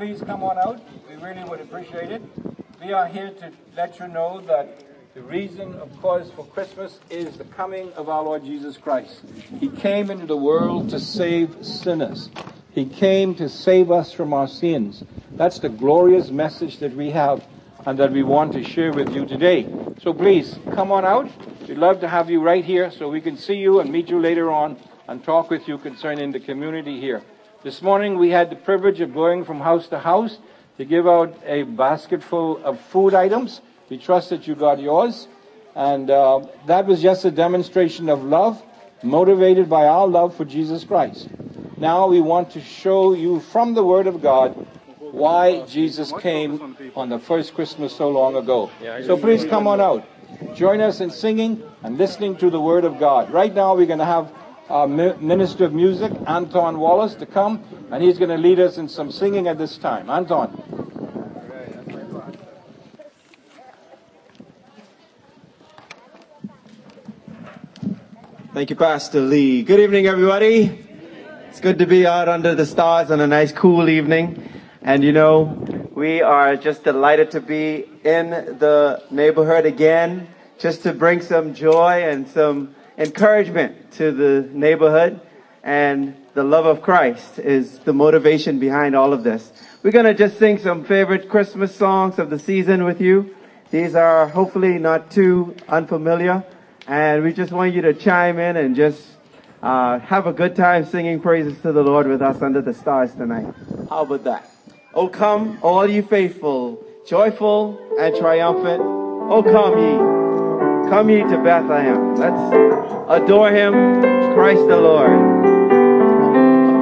please come on out. We really would appreciate it. We are here to let you know that the reason, of course, for Christmas is the coming of our Lord Jesus Christ. He came into the world to save sinners. He came to save us from our sins. That's the glorious message that we have and that we want to share with you today. So please, come on out. We'd love to have you right here so we can see you and meet you later on and talk with you concerning the community here. This morning we had the privilege of going from house to house to give out a basket full of food items. We trust that you got yours. And uh, that was just a demonstration of love, motivated by our love for Jesus Christ. Now we want to show you from the Word of God why Jesus came on the first Christmas so long ago. So please come on out. Join us in singing and listening to the Word of God. Right now we're going to have our Minister of Music, Anton Wallace, to come, and he's going to lead us in some singing at this time. Anton. Thank you, Pastor Lee. Good evening, everybody. It's good to be out under the stars on a nice, cool evening. And you know, we are just delighted to be in the neighborhood again, just to bring some joy and some encouragement to the neighborhood. And the love of Christ is the motivation behind all of this. We're going to just sing some favorite Christmas songs of the season with you. These are hopefully not too unfamiliar. And we just want you to chime in and just uh, have a good time singing praises to the Lord with us under the stars tonight. How about that? Oh, come, all you faithful, joyful and triumphant. Oh, come ye. Come ye to Bethlehem. Let's adore him, Christ the Lord.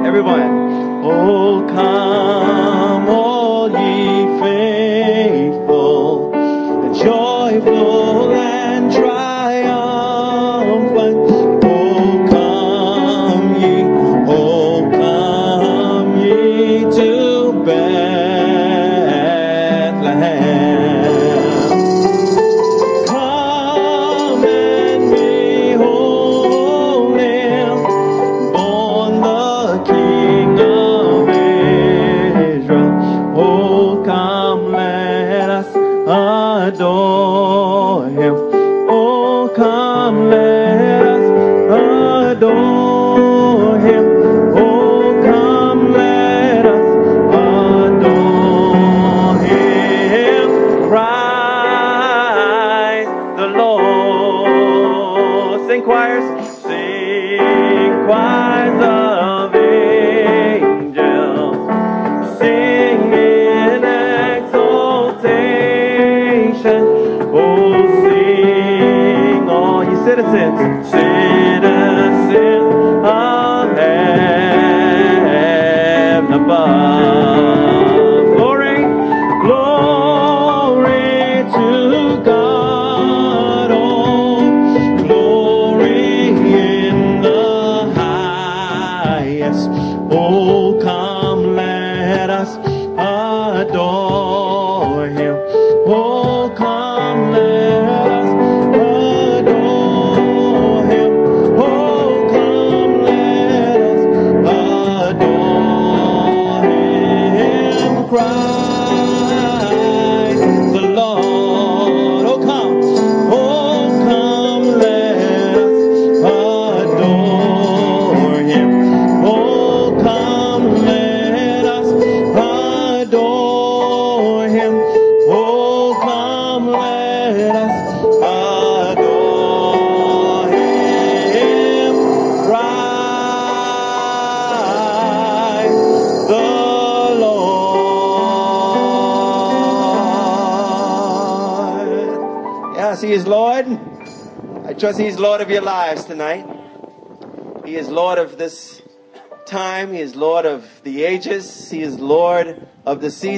Everyone. Oh, come, all ye faithful, joyful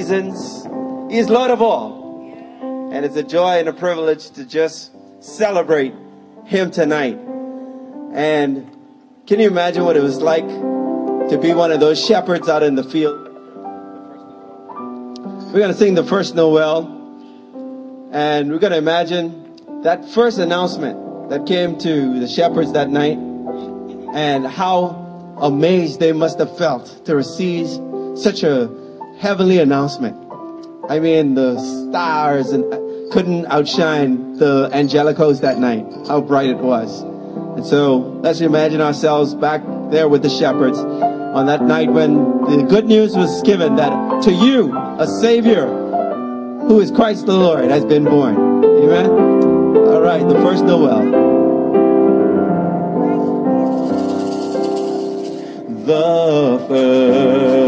seasons. He is Lord of all. And it's a joy and a privilege to just celebrate Him tonight. And can you imagine what it was like to be one of those shepherds out in the field? We're going to sing the first Noel. And we're going to imagine that first announcement that came to the shepherds that night and how amazed they must have felt to receive such a heavenly announcement. I mean, the stars and uh, couldn't outshine the angelic host that night. How bright it was. And so let's imagine ourselves back there with the shepherds on that night when the good news was given that to you, a savior who is Christ the Lord has been born. Amen. All right, the first Noel. The first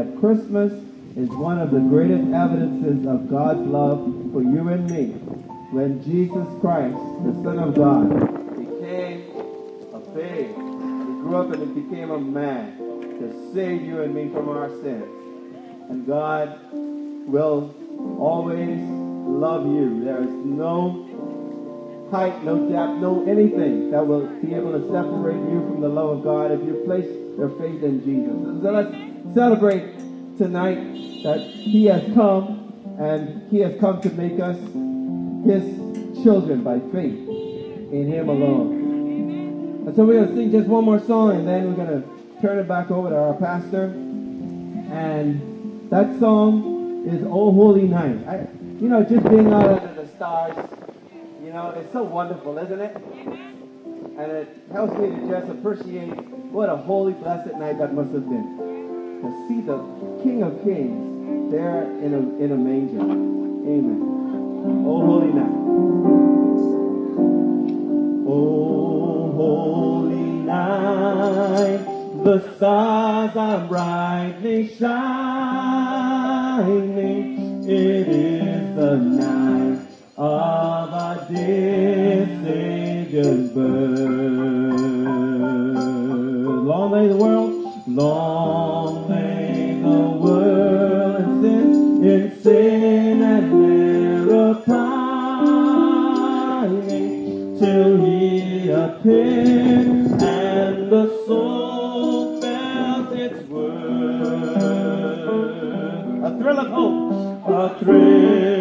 that Christmas is one of the greatest evidences of God's love for you and me. When Jesus Christ, the Son of God, became a babe, he grew up and he became a man to save you and me from our sins. And God will always love you. There is no height, no depth, no anything that will be able to separate you from the love of God if you place your faith in Jesus. So let's celebrate tonight that He has come and He has come to make us His children by faith in Him alone. And so we're going to sing just one more song and then we're going to turn it back over to our pastor. And that song is Oh Holy Night. I, you know, just being out under the stars, you know, it's so wonderful, isn't it? And it helps me to just appreciate what a holy, blessed night that must have been to see the King of Kings there in a, in a manger. Amen. Oh, holy night. Oh, holy night. The stars are brightly shining. It is the night of our dear Savior's birth. Long may the world, long sin and never pining till he appeared and the soul felt its worth. A thrill of hope, a thrill.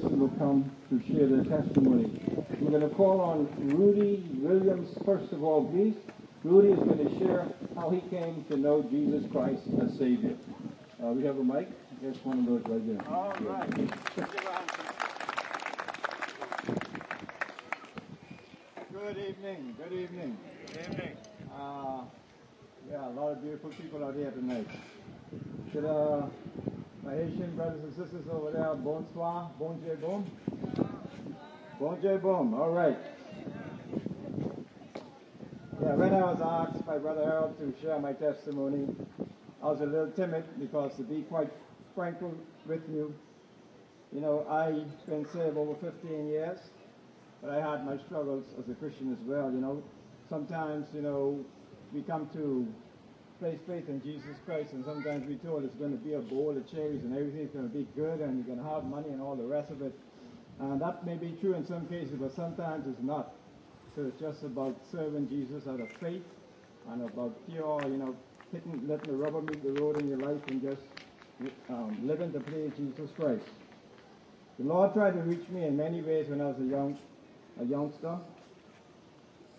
person will come to share their testimony. We're going to call on Rudy Williams first of all, please. Rudy is going to share how he came to know Jesus Christ as Savior. Uh, we have a mic. There's one of those right there. All right. yeah. Good evening. Good evening. Good evening. Uh, yeah, a lot of beautiful people out here tonight. Should uh, my Asian brothers and sisters over there, bonsoir, bonjour, boom. Bonjour, boom, all right. Yeah, when I was asked by Brother Harold to share my testimony, I was a little timid because to be quite frank with you, you know, I've been saved over 15 years, but I had my struggles as a Christian as well, you know. Sometimes, you know, we come to place faith in Jesus Christ and sometimes we're told it's going to be a bowl of cherries and everything's going to be good and you're going to have money and all the rest of it. And that may be true in some cases, but sometimes it's not. So it's just about serving Jesus out of faith and about pure, you know, hitting, letting the rubber meet the road in your life and just um, living to please Jesus Christ. The Lord tried to reach me in many ways when I was a young, a youngster.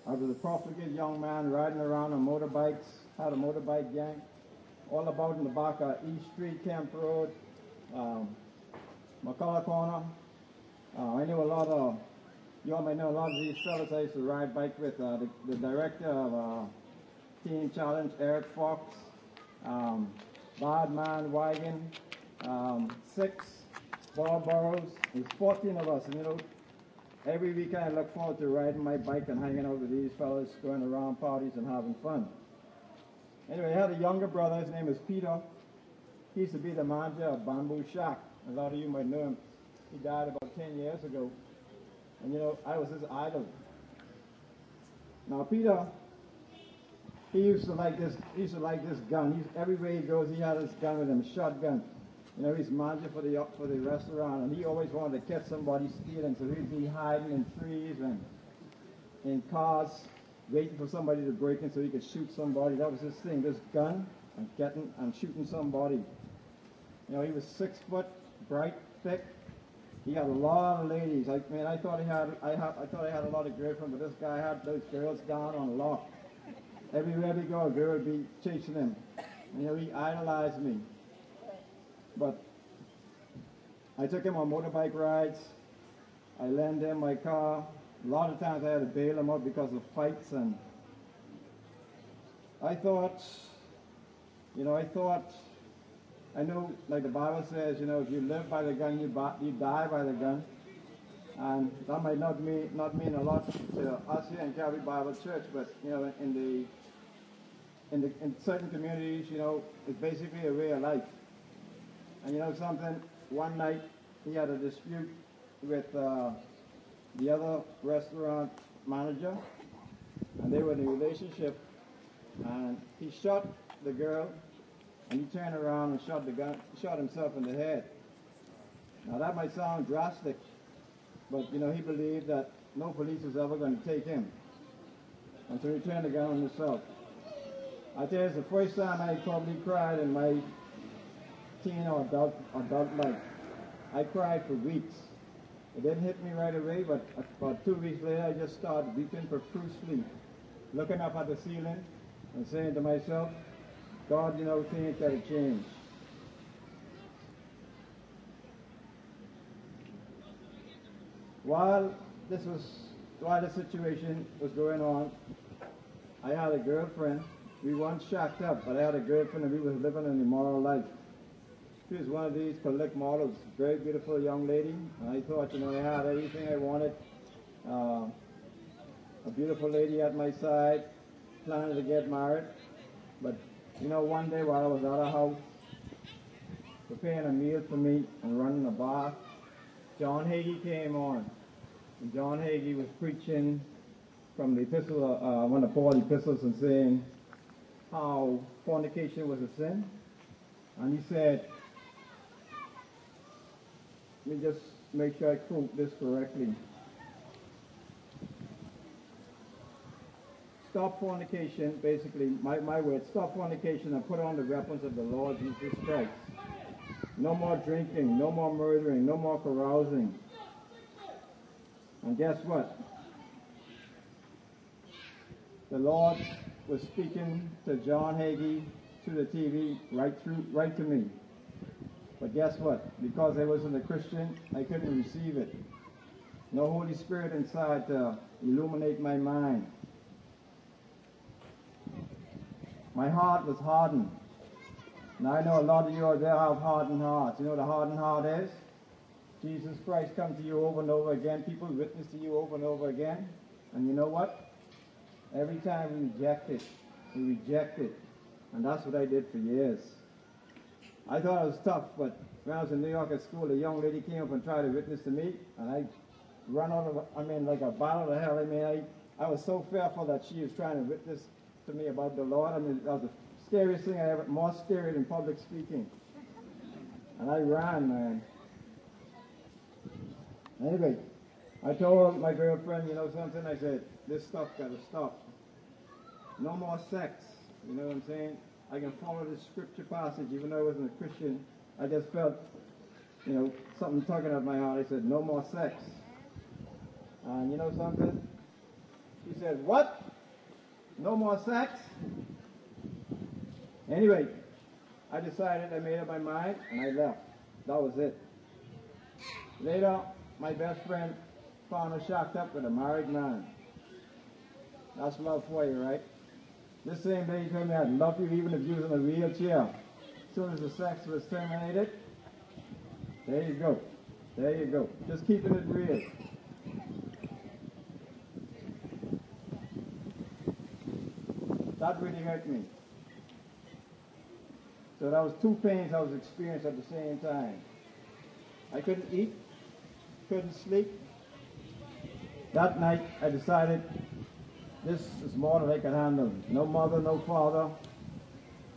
I was a profligate young man riding around on motorbikes, had a motorbike gang, all about in the back of East Street, Camp Road, um, McCullough Corner. Uh, I knew a lot of, you all may know a lot of these fellas I used to ride bike with. Uh, the, the, director of uh, Challenge, Eric Fox, um, Bad Man Wagon, um, Six, Bob Burrows. There's 14 of us, and you know, every week I look forward to riding my bike and hanging out with these fellas, going around parties and having fun. Anyway, I had a younger brother, his name is Peter. He used to be the manager of Bamboo Shack. A lot of you might know him. He died about 10 years ago. And you know, I was his idol. Now Peter, he used to like this, he used to like this gun. He's, everywhere he goes, he had his gun with him, a shotgun. You know, he's manager for the for the restaurant, and he always wanted to catch somebody stealing, so he'd be hiding in trees and in cars, waiting for somebody to break in so he could shoot somebody. That was his thing, this gun and getting and shooting somebody. You know, he was six foot, bright, thick, he had a lot of ladies. I mean, I thought he had, I, had, I thought I had a lot of girlfriends, but this guy had those girls down on lock. Everywhere we go, a girl would be chasing him. You know, he idolized me. But I took him on motorbike rides. I lent him my car. A lot of times I had to bail him out because of fights and I thought, you know, I thought I know, like the Bible says, you know, if you live by the gun, you, you die by the gun. And that might not mean, not mean a lot to us here in Calvary Bible Church, but, you know, in the, in, the, in certain communities, you know, it's basically a way of life. And you know something, one night he had a dispute with uh, the other restaurant manager, and they were in a relationship, and he shot the girl and he turned around and shot the gun, shot himself in the head. Now that might sound drastic, but you know he believed that no police was ever going to take him, and so he turned the gun on himself. I tell you, it's the first time I probably cried in my teen or adult adult life. I cried for weeks. It didn't hit me right away, but about two weeks later, I just started weeping profusely, looking up at the ceiling and saying to myself, God, you know, things got to change. While this was, while the situation was going on, I had a girlfriend. We weren't shacked up, but I had a girlfriend and we was living an immoral life. She was one of these collect models, very beautiful young lady. I thought, you know, I had everything I wanted. Uh, a beautiful lady at my side, planning to get married. But you know, one day while I was at a house, preparing a meal for me and running a bar, John Hagee came on. And John Hagee was preaching from the epistle, uh, one of Paul's epistles and saying how fornication was a sin. And he said, let me just make sure I quote this correctly. stop fornication, basically, my, my word, stop fornication and put on the weapons of the Lord Jesus Christ. No more drinking, no more murdering, no more carousing. And guess what? The Lord was speaking to John Hagee through the TV right through right to me. But guess what? Because I wasn't a Christian, I couldn't receive it. No Holy Spirit inside to illuminate my mind. My heart was hardened. And I know a lot of you out there have hardened hearts. You know what a hardened heart is? Jesus Christ come to you over and over again. People witness to you over and over again. And you know what? Every time we reject it, we reject it. And that's what I did for years. I thought it was tough, but when I was in New York at school, a young lady came up and tried to witness to me, and I ran out of, I mean, like a bottle of hell. I mean, I, I was so fearful that she was trying to witness to me about the Lord. I mean, that was the scariest thing I ever, more scary than public speaking. And I ran, man. Anyway, I told my girlfriend, you know something, I said, this stuff gotta stop. No more sex. You know what I'm saying? I can follow this scripture passage, even though I wasn't a Christian. I just felt, you know, something tugging at my heart. I said, no more sex. And you know something? She said, what? No more sex? Anyway, I decided, I made up my mind, and I left. That was it. Later, my best friend found her shocked up with a married man. That's love for you, right? This same day he told me I'd love you even if you was in a wheelchair. As soon as the sex was terminated, there you go. There you go. Just keeping it real. That really hurt me. So that was two pains I was experiencing at the same time. I couldn't eat, couldn't sleep. That night I decided this is more than I can handle. No mother, no father,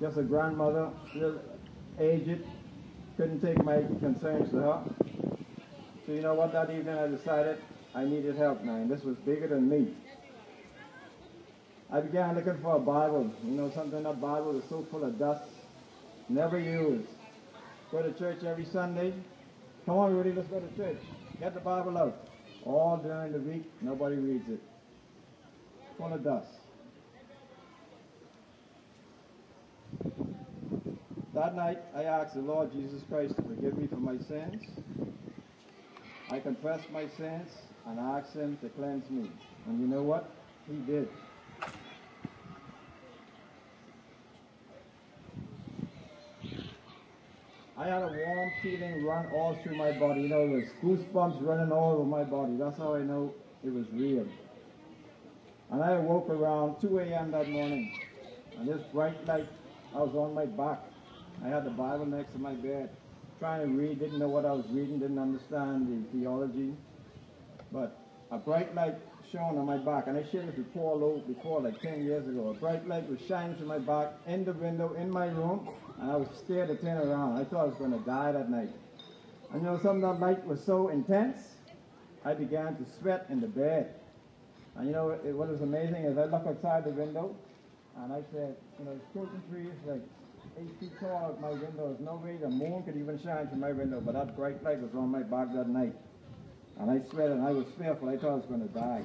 just a grandmother, still aged, couldn't take my concerns to her. So you know what, that evening I decided I needed help, man. This was bigger than me. I began looking for a Bible. You know something, that Bible is so full of dust, never used. Go to church every Sunday. Come on, Rudy, let's go to church. Get the Bible out. All during the week, nobody reads it. Full of dust. That night, I asked the Lord Jesus Christ to forgive me for my sins. I confessed my sins and asked Him to cleanse me. And you know what? He did. I had a warm feeling run all through my body. You know, there's goosebumps running all over my body. That's how I know it was real. And I woke around 2 a.m. that morning. And this bright light, I was on my back. I had the Bible next to my bed. Trying to read, didn't know what I was reading, didn't understand the theology. But a bright light shone on my back. And I shared this before, low, before like 10 years ago. A bright light was shining through my back in the window in my room. And I was scared to turn around. I thought I was going to die that night. And you know, something that light was so intense, I began to sweat in the bed. And you know, it, what was amazing is I looked outside the window, and I said, you know, certain trees like eight feet tall my window. There's no way the moon could even shine through my window, but that bright light was on my back that night. And I sweat and I was fearful. I thought I was going to die.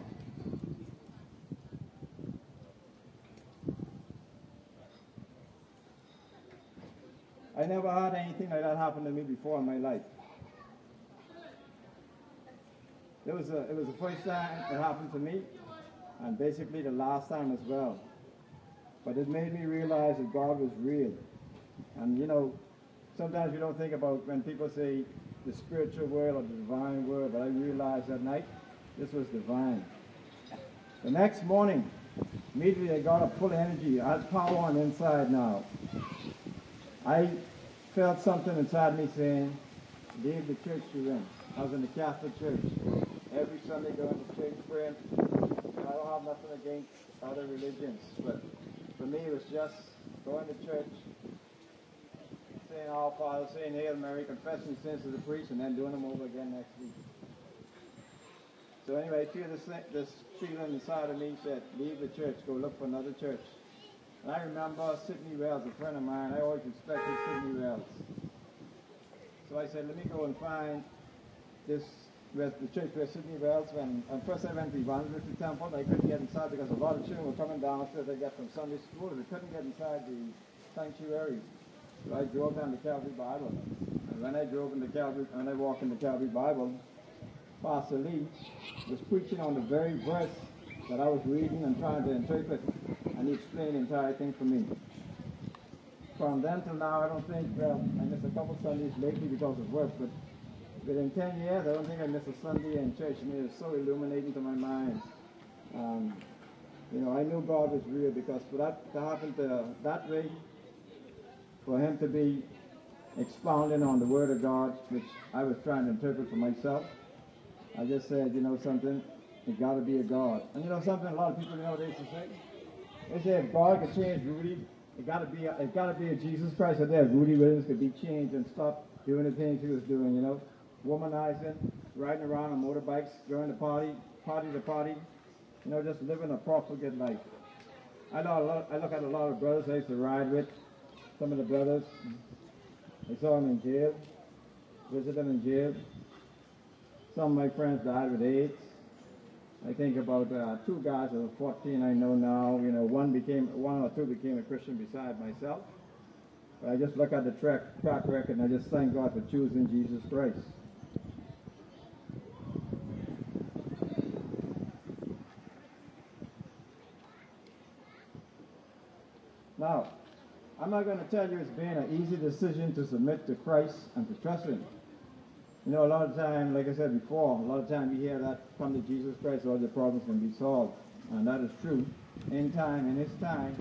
I never had anything like that happen to me before in my life. It was, a, it was the first time it happened to me, and basically the last time as well. But it made me realize that God was real. And you know, sometimes we don't think about when people say the spiritual world or the divine world, but I realized that night this was divine. The next morning, immediately I got a full energy. I had power on inside now. I felt something inside me saying, leave the church you're in. I was in the Catholic Church. Every Sunday going to church praying. I don't have nothing against other religions, but for me it was just going to church, saying Our Father, saying Hail Mary, confessing sins to the priest, and then doing them over again next week. So anyway, I this, this feeling inside of me said, leave the church, go look for another church. And I remember Sidney Wells, a friend of mine, I always respected Sidney Wells. So I said, let me go and find this where the church where Sydney Wells when, And first I went to Evangelistic Temple, I couldn't get inside because a lot of children were coming down downstairs they got from Sunday school, they couldn't get inside the sanctuary. So I drove down to Calvary Bible. And when I drove into Calvary, when I walked into Calvary Bible, Pastor Lee was preaching on the very verse that I was reading and trying to interpret, and he explained the entire thing for me. From then till now, I don't think, well, I missed a couple Sundays lately because of work, but within 10 years, I don't think I missed a Sunday in church. I mean, it's so illuminating to my mind. Um, you know, I knew God was real because for that to happen to that way, for him to be expounding on the Word of God, which I was trying to interpret for myself, I just said, you know something, it got to be a God. And you know something, a lot of people nowadays say, they say if God could change Rudy, it got to be a, it got to be a Jesus Christ out there. Rudy Williams could be changed and stop doing the things he was doing. You know, womanizing, riding around on motorbikes, going to party, party to party. You know, just living a profligate life. I know a lot, I look at a lot of brothers I used to ride with. Some of the brothers, I saw them in jail, visit them in jail. Some of my friends died with AIDS. I think about uh, two guys were 14 I know now. You know, one became, one or two became a Christian beside myself. But I just look at the track, track record and I just thank God for choosing Jesus Christ. Now, I'm not going to tell you it's been an easy decision to submit to Christ and to trust Him. You know, a lot of time, like I said before, a lot of time you hear that come to Jesus Christ, all your problems can be solved. And that is true. In time, in His time.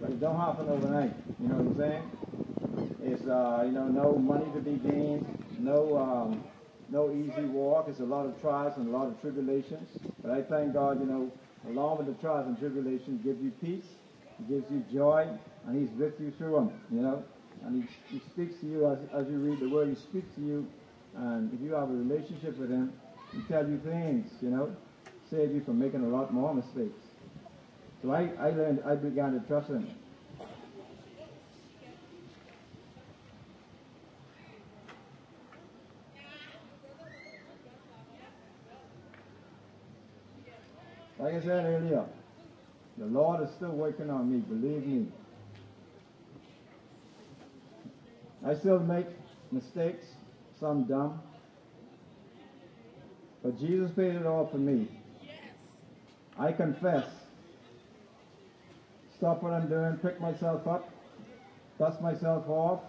But it don't happen overnight. You know what I'm saying? It's, uh, you know, no money to be gained, no, um, no easy walk. It's a lot of trials and a lot of tribulations. But I thank God, you know, along with the trials and tribulations, give you peace, He gives you joy, and He's with you through them, you know. And He, he speaks to you as, as you read the Word, He speaks to you and if you have a relationship with him, he tell you things, you know, save you from making a lot more mistakes. So I, I learned, I began to trust him. Like I said earlier, the Lord is still working on me, believe me. I still make mistakes some dumb. But Jesus paid it all for me. I confess. Stop what I'm doing, pick myself up, dust myself off,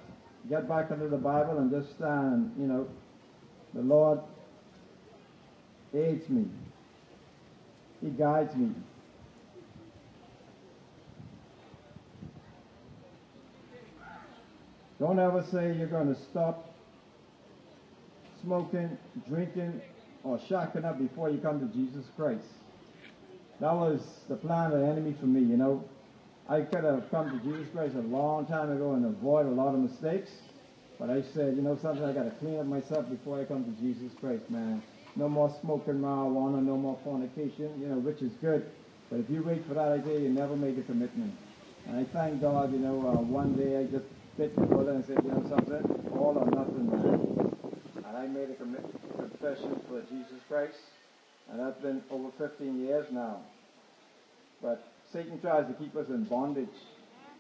get back into the Bible and just stand, you know. The Lord aids me. He guides me. Don't ever say you're going to stop smoking, drinking, or shacking up before you come to Jesus Christ. That was the plan of the enemy for me, you know. I could have come to Jesus Christ a long time ago and avoid a lot of mistakes. But I said, you know something, I got to clean up myself before I come to Jesus Christ, man. No more smoking marijuana, no more fornication, you know, which is good. But if you wait for that idea, you never make a commitment. And I thank God, you know, uh, one day I just bullet and said, you know something, all or nothing, man. And I made a confession for Jesus Christ. And that's been over 15 years now. But Satan tries to keep us in bondage,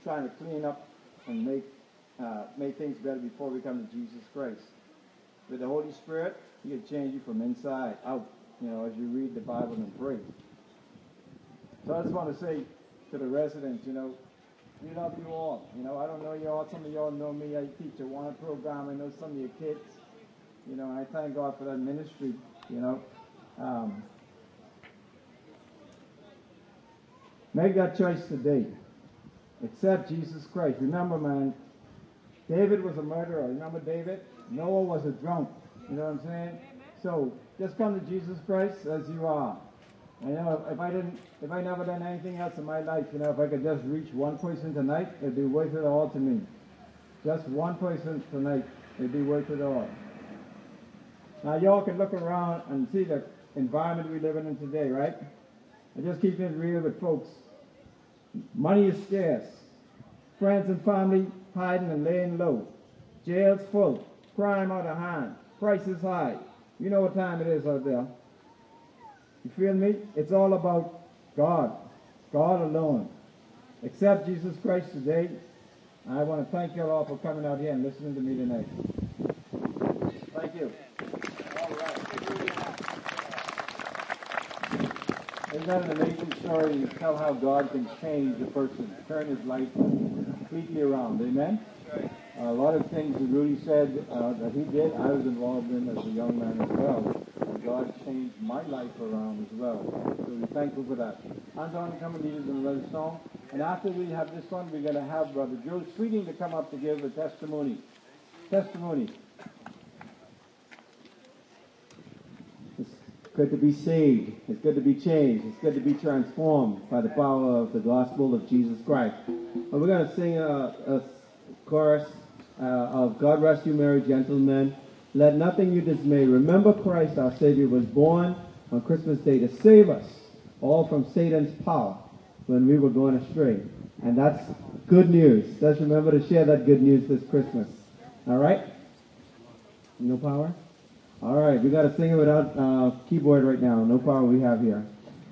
trying to clean up and make uh, make things better before we come to Jesus Christ. With the Holy Spirit, He can change you from inside out. You know, as you read the Bible and pray. So I just want to say to the residents, you know, we love you all. You know, I don't know you all. Some of y'all know me. I teach a one program. I know some of your kids. You know, and I thank God for that ministry. You know. Um, Make that choice today. Accept Jesus Christ. Remember, man, David was a murderer. Remember David? Noah was a drunk. You know what I'm saying? So just come to Jesus Christ as you are. You know, if I didn't, if I never done anything else in my life, you know, if I could just reach one person tonight, it'd be worth it all to me. Just one person tonight, it'd be worth it all. Now y'all can look around and see the environment we live in today, right? And just keep it real with folks. Money is scarce. Friends and family hiding and laying low. Jails full. Crime out of hand. Prices high. You know what time it is out there. You feel me? It's all about God. God alone. Accept Jesus Christ today. I want to thank you all for coming out here and listening to me tonight. Thank you. Isn't that an amazing story? You tell how God can change a person, turn his life completely around. Amen? A lot of things that Rudy said uh, that he did, I was involved in as a young man as well. And God changed my life around as well. So we're thankful for that. Anton, come and lead us in another song. And after we have this one, we're going to have Brother Joe Sweeting to come up to give a testimony. Testimony. It's good to be saved. It's good to be changed. It's good to be transformed by the power of the gospel of Jesus Christ. And we're going to sing a, a chorus uh, of God Rest You Merry Gentlemen. Let nothing you dismay. Remember Christ our Savior was born on Christmas Day to save us all from Satan's power when we were going astray. And that's good news. Let's remember to share that good news this Christmas. All right? No power? All right, we got to sing it without uh, keyboard right now. No power we have here.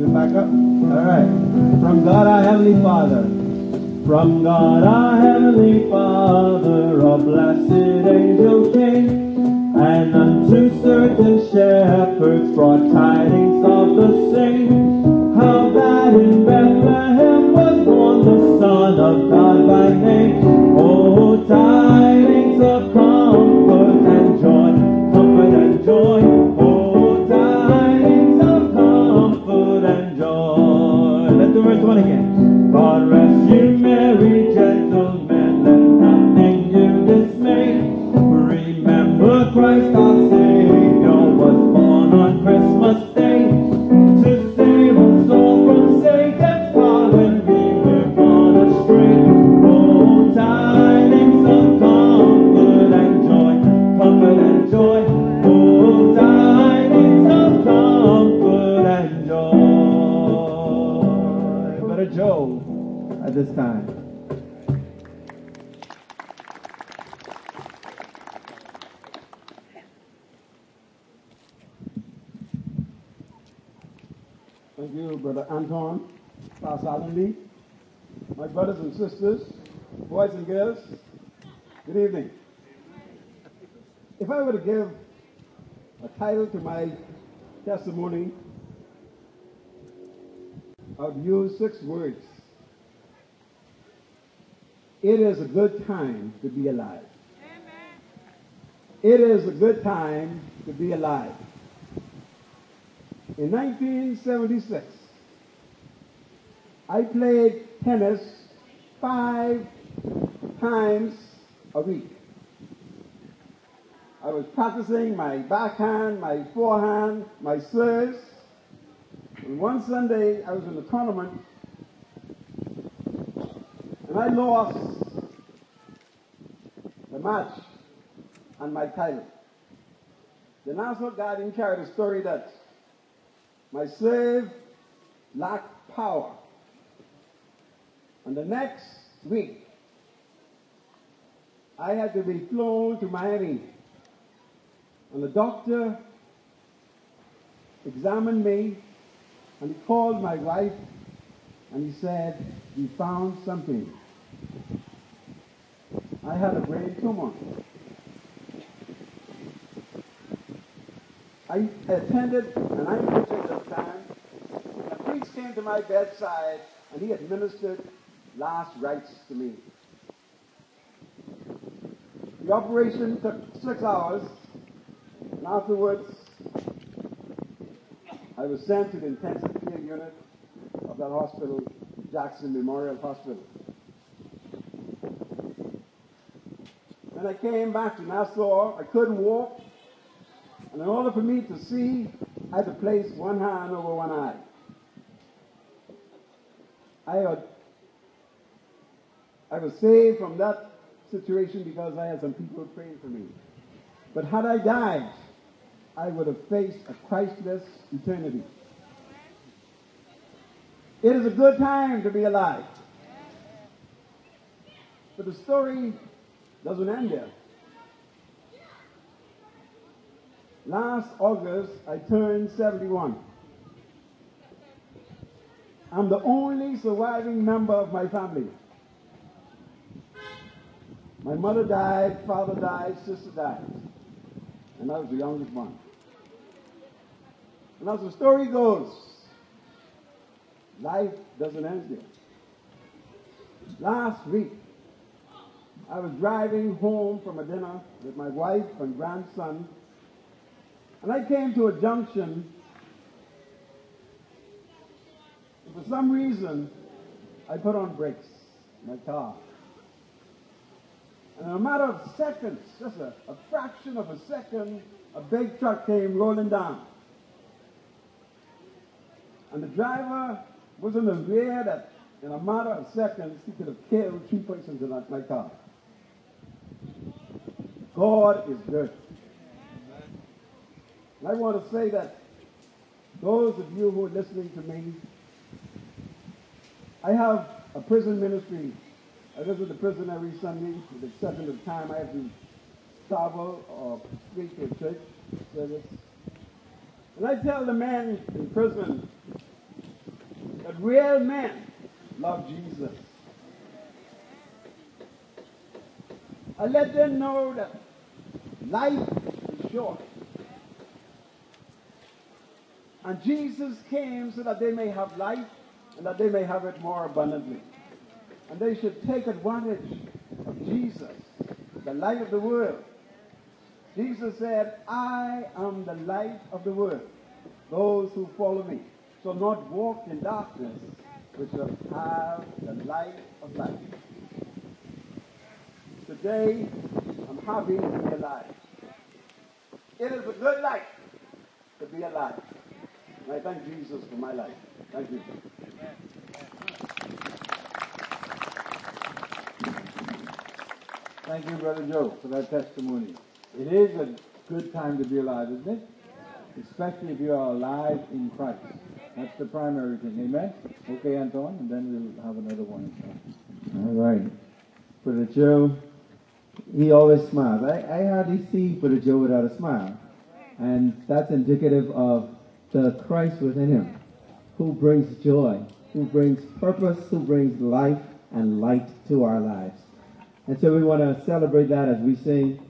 Back up. All right. From God our Heavenly Father. From God our Heavenly Father, a blessed angel came, and unto certain shepherds brought tidings of the same, how that in Bethlehem was born the Son of God by name. Oh, tidings of comfort this time. Thank you, Brother Anton, Pastor Alan my brothers and sisters, boys and girls. Good evening. If I were to give a title to my testimony, I would use six words. It is a good time to be alive. It is a good time to be alive. In 1976, I played tennis five times a week. I was practicing my backhand, my forehand, my serves. And one Sunday, I was in the tournament, I lost the match and my title. The Nassau Guardian carried a story that my serve lacked power. And the next week, I had to be flown to Miami. And the doctor examined me and he called my wife and he said, We found something. I had a brain tumor. I attended an church at the time. A priest came to my bedside and he administered last rites to me. The operation took six hours, and afterwards, I was sent to the intensive care unit of that hospital, Jackson Memorial Hospital. When I came back to Nassau, I couldn't walk. And in order for me to see, I had to place one hand over one eye. I had, I was saved from that situation because I had some people praying for me. But had I died, I would have faced a Christless eternity. It is a good time to be alive. But the story doesn't end there. Last August, I turned 71. I'm the only surviving member of my family. My mother died, father died, sister died. And I was the youngest one. And as the story goes, life doesn't end there. Last week, I was driving home from a dinner with my wife and grandson, and I came to a junction. And for some reason, I put on brakes in my car. And in a matter of seconds, just a, a fraction of a second, a big truck came rolling down. And the driver was in a way that in a matter of seconds he could have killed two persons in my car. God is good. And I want to say that those of you who are listening to me, I have a prison ministry. I visit the prison every Sunday, with the exception of time I have to travel or speak to a church service. And I tell the men in prison that real men love Jesus. I let them know that life is short. And Jesus came so that they may have life and that they may have it more abundantly. And they should take advantage of Jesus, the light of the world. Jesus said, I am the light of the world. Those who follow me shall not walk in darkness, but shall have the light of life. Today, I'm happy to be alive. It is a good life to be alive. And I thank Jesus for my life. Thank you. Thank you, Brother Joe, for that testimony. It is a good time to be alive, isn't it? Especially if you are alive in Christ. That's the primary thing. Amen? Okay, Anton, and then we'll have another one. All right. Brother Joe, he always smiles. I, I hardly see Brother Joe without a smile. And that's indicative of the Christ within him, who brings joy, who brings purpose, who brings life and light to our lives. And so we want to celebrate that as we sing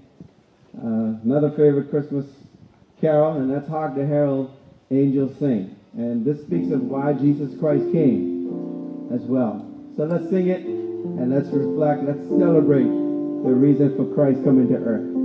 uh, another favorite Christmas carol, and that's Hark the Herald Angels Sing. And this speaks of why Jesus Christ came as well. So let's sing it and let's reflect, let's celebrate the reason for Christ coming to earth.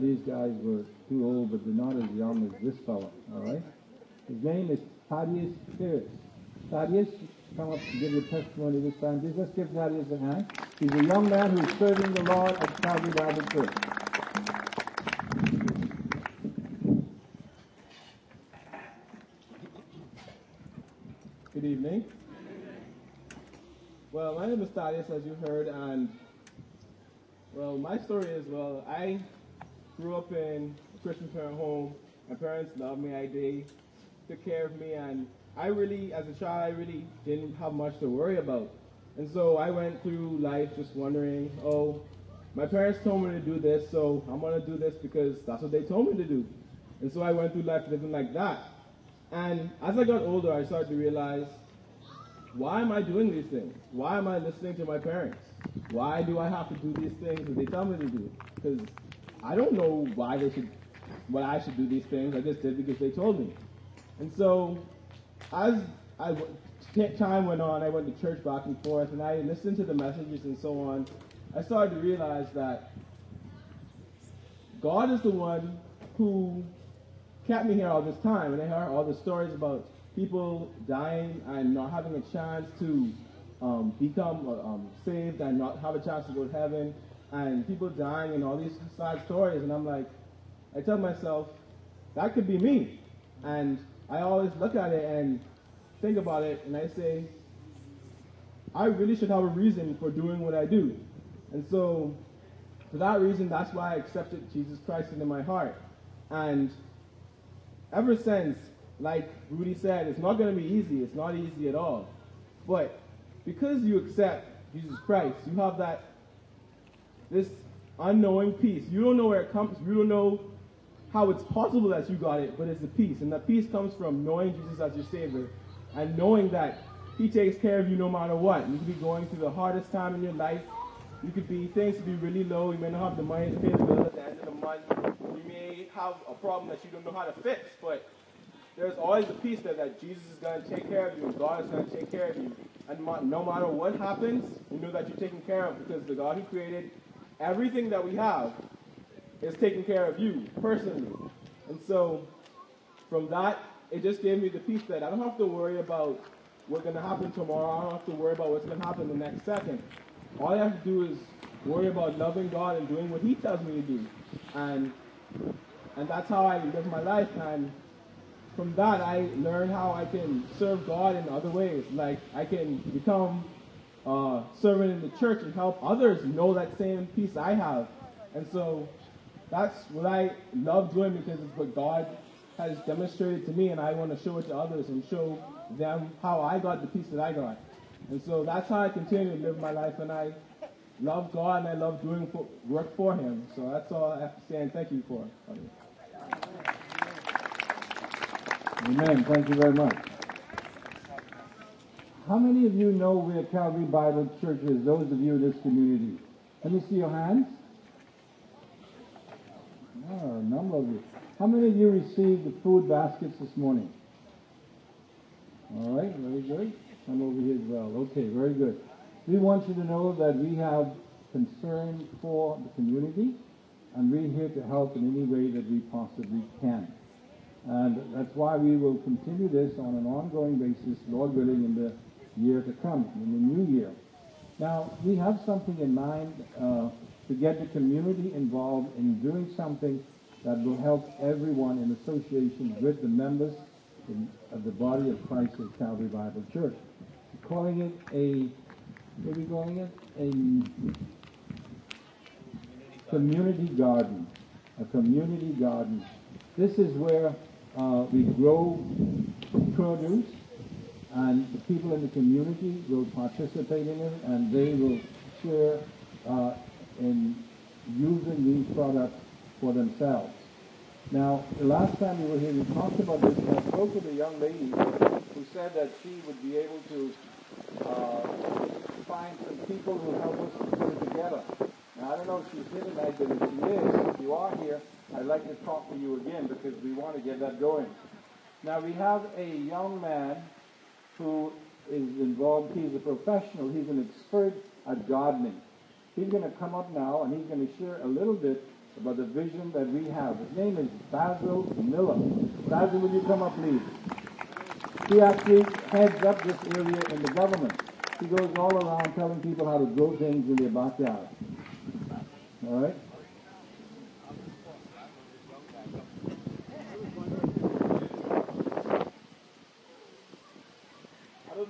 These guys were too old, but they're not as young as this fellow. All right. His name is Thaddeus Pierce. Thaddeus, come up to give your testimony this time. Please let's give Thaddeus a hand. He's a young man who's serving the Lord at Calvary Bible Church. Good evening. Well, my name is Thaddeus, as you heard, and well, my story is well, I grew up in a Christian parent home. My parents loved me. I they took care of me, and I really, as a child, I really didn't have much to worry about. And so I went through life just wondering, oh, my parents told me to do this, so I'm gonna do this because that's what they told me to do. And so I went through life living like that. And as I got older, I started to realize, why am I doing these things? Why am I listening to my parents? Why do I have to do these things that they tell me to do? Because I don't know why they should, why I should do these things. I just did because they told me. And so, as I time went on, I went to church back and forth, and I listened to the messages and so on. I started to realize that God is the one who kept me here all this time, and I heard all the stories about people dying and not having a chance to um, become uh, um, saved and not have a chance to go to heaven, and people dying and all these sad stories. And I'm like, I tell myself, that could be me. And I always look at it and think about it, and I say, I really should have a reason for doing what I do. And so, for that reason, that's why I accepted Jesus Christ into my heart. And ever since, like Rudy said, it's not going to be easy. It's not easy at all. But because you accept Jesus Christ, you have that this unknowing peace. You don't know where it comes. You don't know how it's possible that you got it, but it's a peace, and that peace comes from knowing Jesus as your Savior, and knowing that He takes care of you no matter what. You could be going through the hardest time in your life. You could be things could be really low. You may not have the money to pay the bill at the end of the month. You may have a problem that you don't know how to fix, but there's always a peace there that Jesus is going to take care of you and God is going to take care of you. And no matter what happens, you know that you're taken care of because the God who created everything that we have is taking care of you personally. And so from that, it just gave me the peace that I don't have to worry about what's going to happen tomorrow. I don't have to worry about what's going to happen the next second. All I have to do is worry about loving God and doing what He tells me to do. And and that's how I live my life. And from that, I learned how I can serve God in other ways. Like I can become Uh, a servant in the church and help others know that same peace I have. And so that's what I love doing because it's what God has demonstrated to me, and I want to show it to others and show them how I got the peace that I got. And so that's how I continue to live my life, and I love God and I love doing work for Him. So that's all I have to say, and thank you for. Amen. Thank you very much. How many of you know where Calvary Bible Church is? Those of you in this community. Let me see your hands. Oh, a number of you. How many of you received the food baskets this morning? All right, very good. Come over here as well. Okay, very good. We want you to know that we have concern for the community, and we're here to help in any way that we possibly can. And that's why we will continue this on an ongoing basis, Lord willing, in the year to come, in the new year. Now, we have something in mind uh, to get the community involved in doing something that will help everyone in association with the members in, of the body of Christ at Calvary Bible Church. We're calling it a, what are we calling it? A community garden. A community garden. This is where uh, we grow produce and the people in the community will participate in it and they will share uh, in using these products for themselves. Now, the last time we were here, we talked about this, and I spoke with a young lady who said that she would be able to uh, find some people who help us put it together. Now, I don't know if she's here tonight, but if she is, if you are here, I'd like to talk to you again because we want to get that going. Now, we have a young man who is involved. He's a professional. He's an expert at gardening. He's going to come up now and he's going to share a little bit about the vision that we have. His name is Basil Miller. Basil, will you come up, please? He actually heads up this area in the government. He goes all around telling people how to grow things in their backyard. All right?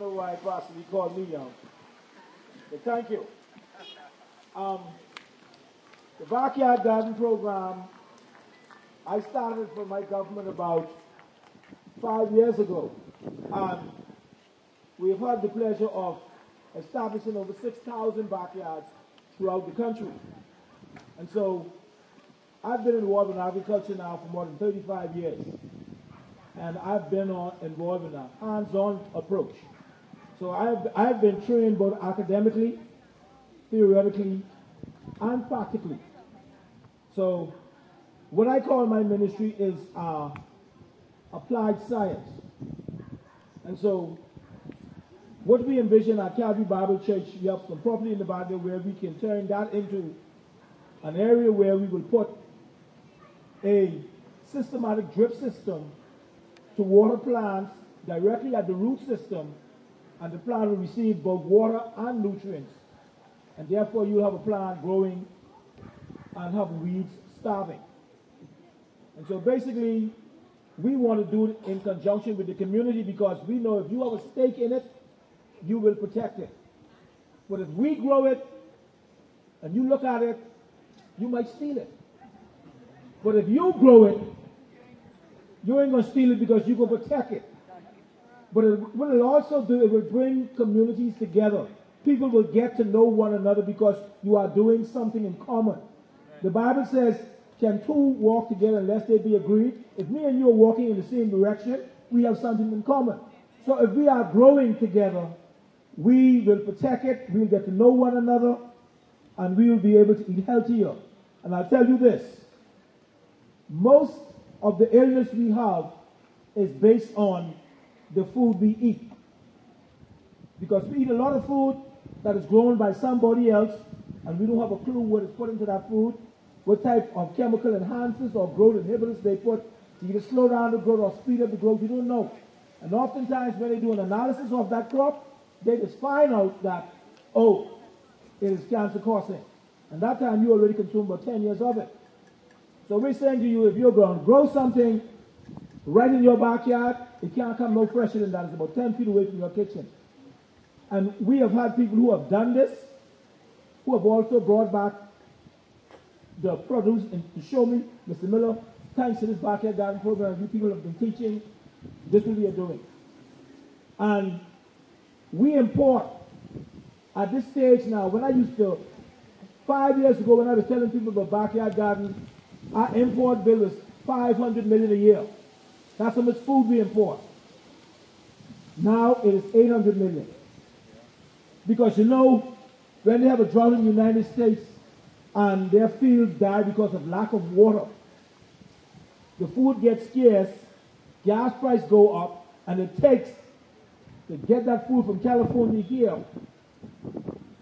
Know why Pastor he called me young. But thank you. Um, the backyard garden program, I started for my government about five years ago. And we have had the pleasure of establishing over 6,000 backyards throughout the country. And so I've been involved in agriculture now for more than 35 years. And I've been on, involved in a hands-on approach. So I've, I've been trained both academically, theoretically, and practically. So what I call my ministry is uh, applied science. And so what we envision at Calvary Bible Church, we have some property in the Bible where we can turn that into an area where we will put a systematic drip system to water plants directly at the root system, and the plant will receive both water and nutrients. And therefore, you have a plant growing and have weeds starving. And so basically, we want to do it in conjunction with the community because we know if you have a stake in it, you will protect it. But if we grow it and you look at it, you might steal it. But if you grow it, you ain't going to steal it because you're going to protect it. But it, what it'll also do, it will bring communities together. People will get to know one another because you are doing something in common. The Bible says, can two walk together unless they be agreed? If me and you are walking in the same direction, we have something in common. So if we are growing together, we will protect it, we'll get to know one another, and we will be able to eat healthier. And I'll tell you this most of the illness we have is based on the food we eat. Because we eat a lot of food that is grown by somebody else, and we don't have a clue what is put into that food, what type of chemical enhancers or growth inhibitors they put to either slow down the growth or speed up the growth. We don't know. And oftentimes, when they do an analysis of that crop, they just find out that, oh, it is cancer causing. And that time you already consumed about 10 years of it. So we're saying to you, if you're going to grow something right in your backyard, it can't come no fresher than that. It's about 10 feet away from your kitchen. And we have had people who have done this, who have also brought back the produce and to show me, Mr. Miller, thanks to this backyard garden program, you people have been teaching, this is what we are doing. And we import at this stage now, when I used to, five years ago when I was telling people about backyard garden, our import bill was 500 million a year. That's how much food we import. Now it is 800 million. Because you know, when they have a drought in the United States and their fields die because of lack of water, the food gets scarce, gas price go up, and it takes to get that food from California here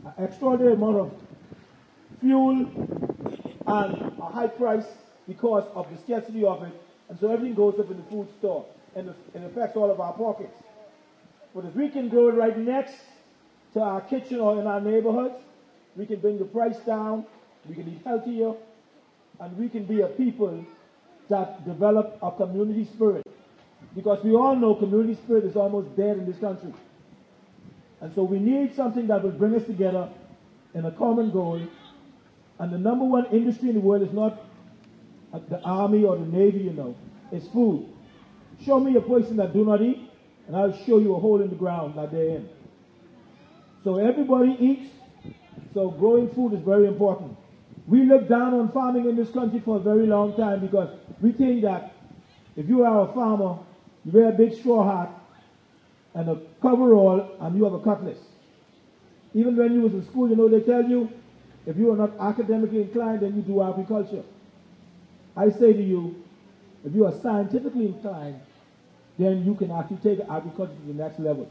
an extraordinary amount of fuel and a high price because of the scarcity of it. And so everything goes up in the food store and it affects all of our pockets. But if we can grow it right next to our kitchen or in our neighborhoods, we can bring the price down, we can eat healthier, and we can be a people that develop a community spirit. Because we all know community spirit is almost dead in this country. And so we need something that will bring us together in a common goal. And the number one industry in the world is not the army or the navy, you know. It's food. Show me a person that do not eat, and I'll show you a hole in the ground that they're in. So everybody eats. So growing food is very important. We look down on farming in this country for a very long time because we think that if you are a farmer, you wear a big straw hat and a coverall and you have a cutlass. Even when you was in school, you know, they tell you, if you are not academically inclined, then you do agriculture. I say to you, if you are scientifically inclined, then you can actually take agriculture to the next level.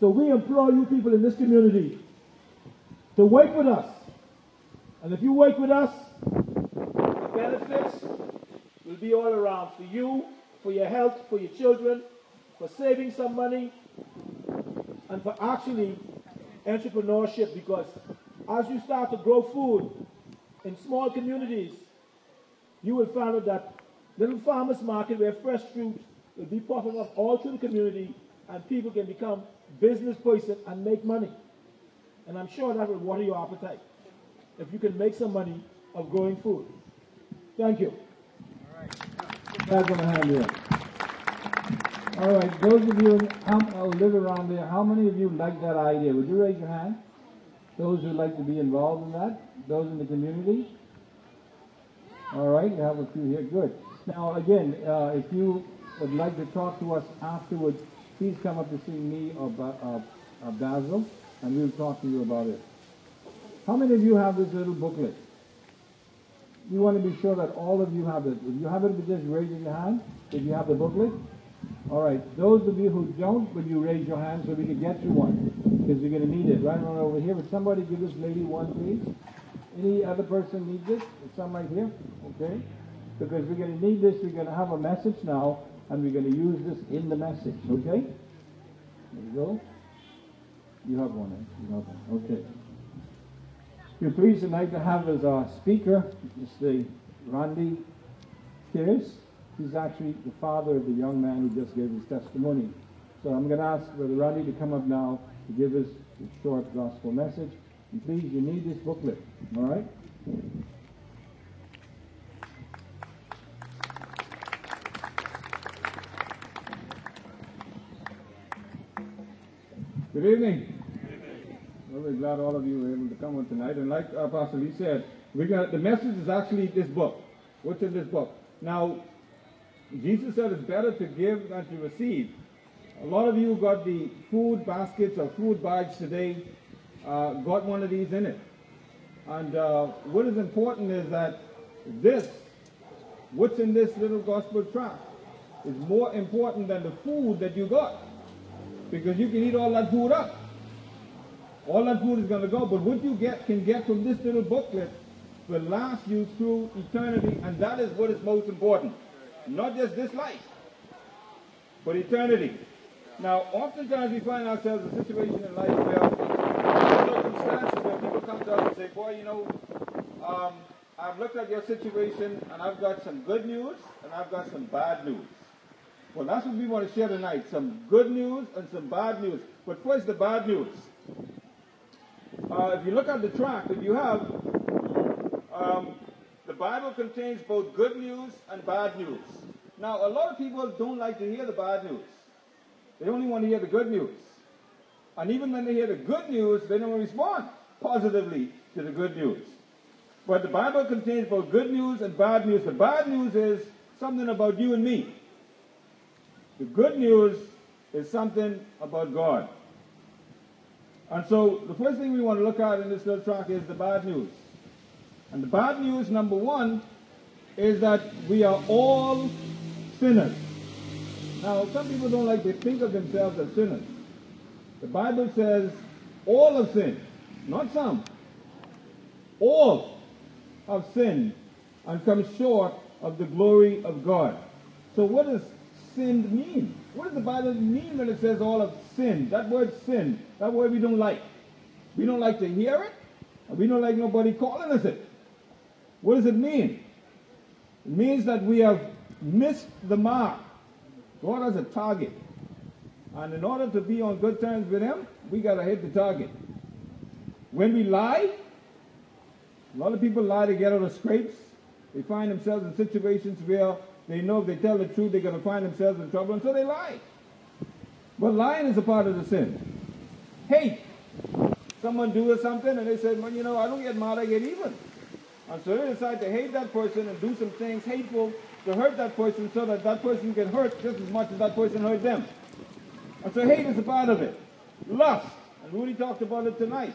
So we implore you people in this community to work with us. And if you work with us, the benefits will be all around for you, for your health, for your children, for saving some money, and for actually entrepreneurship because as you start to grow food in small communities, you will find out that little farmers market where fresh fruit will be popping up all through the community and people can become business person and make money. And I'm sure that will water your appetite if you can make some money of growing food. Thank you. Back on the hand here. All right, those of you who uh, live around there, how many of you like that idea? Would you raise your hand? Those who like to be involved in that? Those in the community? All right, you have a few here. Good. Now, again, uh, if you would like to talk to us afterwards, please come up to see me or, uh, or Basil, and we'll talk to you about it. How many of you have this little booklet? We want to be sure that all of you have it. If you have it, just raise your hand. If you have the booklet. All right. Those of you who don't, will you raise your hand so we can get you one? Because we're going to need it. Right on over here. Would somebody give this lady one, please? Any other person need this? Is some right here? Okay. Because we're going to need this. We're going to have a message now, and we're going to use this in the message. Okay? There you go. You have one. Eh? You have one. Okay. We're pleased tonight to have as our speaker Mr. Randy Pierce. He's actually the father of the young man who just gave his testimony. So I'm going to ask Brother Randy to come up now to give us a short gospel message. Please, you need this booklet. All right? Good evening. Well, we're glad all of you were able to come on tonight. And like uh, Apostle Lee said, we got the message is actually this book. What's in this book? Now, Jesus said it's better to give than to receive. A lot of you got the food baskets or food bags today, uh, got one of these in it. And uh, what is important is that this, what's in this little gospel tract, is more important than the food that you got. Because you can eat all that food up. All that food is going to go, but what you get can get from this little booklet will last you through eternity, and that is what is most important. Not just this life, but eternity. Now, oftentimes we find ourselves in a situation in life where circumstances where people come to us and say, boy, you know, um, I've looked at your situation and I've got some good news and I've got some bad news. Well, that's what we want to share tonight. Some good news and some bad news. But first, the bad news. Uh, if you look at the tract, if you have, um, the Bible contains both good news and bad news. Now, a lot of people don't like to hear the bad news. They only want to hear the good news. And even when they hear the good news, they don't respond positively to the good news. But the Bible contains both good news and bad news. The bad news is something about you and me. The good news is something about God. And so the first thing we want to look at in this little track is the bad news. And the bad news, number one, is that we are all sinners. Now, some people don't like to think of themselves as sinners. The Bible says all have sinned, not some. All have sinned and come short of the glory of God. So what does sin mean? What does the Bible mean when it says all have sinned? That word sin, that word we don't like. We don't like to hear it, and we don't like nobody calling us it. What does it mean? It means that we have missed the mark. God has a target. And in order to be on good terms with Him, we got to hit the target. When we lie, a lot of people lie to get out of scrapes. They find themselves in situations where they know if they tell the truth, they're going to find themselves in trouble, and so they lie. But lying is a part of the sin. Hate. Someone do something, and they say, well, you know, I don't get mad, I get even. And so they decide to hate that person and do some things hateful to hurt that person so that that person get hurt just as much as that person hurt them. And so hate is a part of it. Lust. And Rudy talked about it tonight.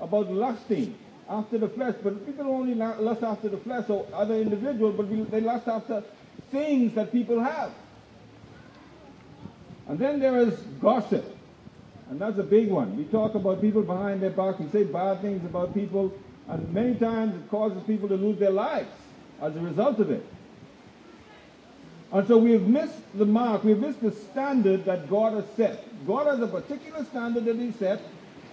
About lusting after the flesh. But people only lust after the flesh or other individuals, but they lust after things that people have. And then there is gossip. And that's a big one. We talk about people behind their back. We say bad things about people. And many times it causes people to lose their lives as a result of it. And so we have missed the mark. We have missed the standard that God has set. God has a particular standard that He set.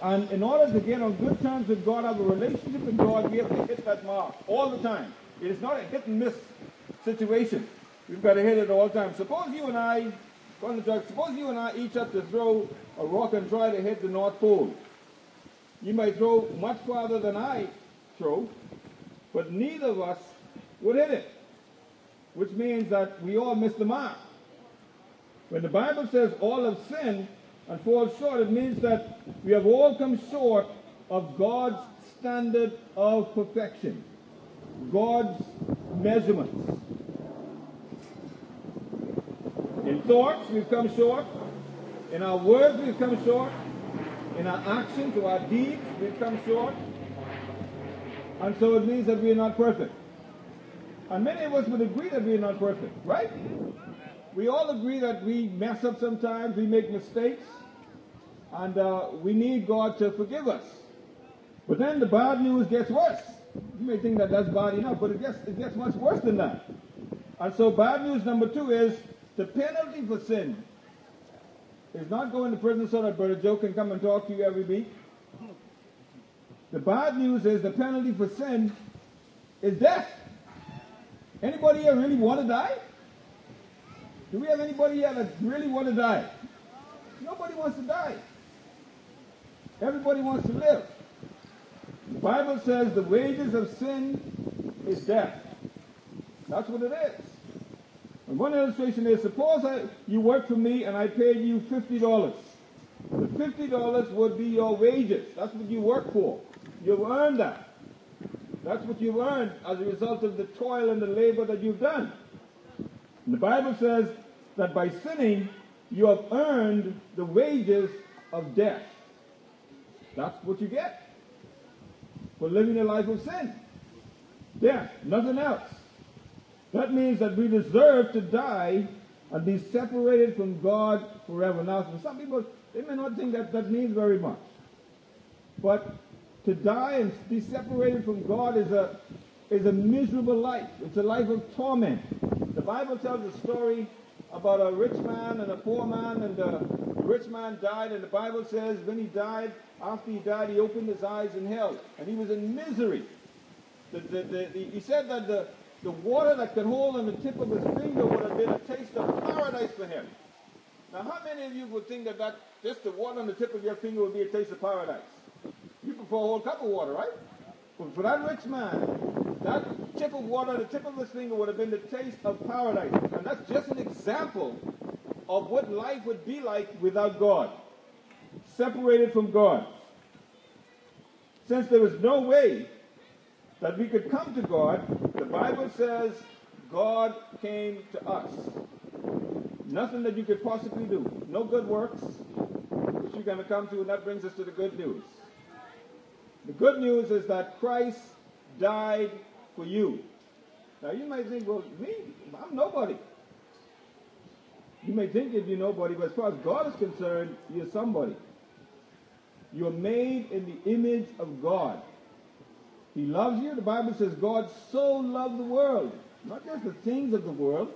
And in order to get on good terms with God, have a relationship with God, we have to hit that mark all the time. It is not a hit and miss situation. We've got to hit it all the time. Suppose you and I, suppose you and I each have to throw a rock and try to hit the North Pole. You might throw much farther than I throw, but neither of us would hit it, which means that we all miss the mark. When the Bible says all have sinned and fall short, it means that we have all come short of God's standard of perfection, God's measurements. In thoughts, we've come short. In our words, we've come short. In our actions or our deeds, we've come short. And so it means that we are not perfect. And many of us would agree that we are not perfect, right? We all agree that we mess up sometimes, we make mistakes, and uh, we need God to forgive us. But then the bad news gets worse. You may think that that's bad enough, but it gets, it gets much worse than that. And so bad news number two is the penalty for sin is not going to prison so that Brother Joe can come and talk to you every week. The bad news is the penalty for sin is death. Anybody here really want to die? Do we have anybody here that really want to die? Nobody wants to die. Everybody wants to live. The Bible says the wages of sin is death. That's what it is. And one illustration is suppose I, you work for me and I paid you $50. The $50 would be your wages. That's what you work for. You've earned that. That's what you've earned as a result of the toil and the labor that you've done. And the Bible says that by sinning, you have earned the wages of death. That's what you get for living a life of sin. Death, nothing else. That means that we deserve to die and be separated from God forever. Now, for some people, they may not think that that means very much. But to die and be separated from God is a, is a miserable life. It's a life of torment. The Bible tells a story about a rich man and a poor man, and the rich man died, and the Bible says when he died, after he died, he opened his eyes in hell, and he was in misery. The, the, the, he said that the, the water that could hold on the tip of his finger would have been a taste of paradise for him. Now, how many of you would think that, that just the water on the tip of your finger would be a taste of paradise? Prefer a whole cup of water, right? But for that rich man, that tip of water the tip of his finger would have been the taste of paradise. And that's just an example of what life would be like without God, separated from God. Since there was no way that we could come to God, the Bible says God came to us. Nothing that you could possibly do. No good works which you're going to come to, and that brings us to the good news. The good news is that Christ died for you. Now you might think, well, me, I'm nobody. You may think that you're nobody, but as far as God is concerned, you're somebody. You're made in the image of God. He loves you. The Bible says God so loved the world, not just the things of the world.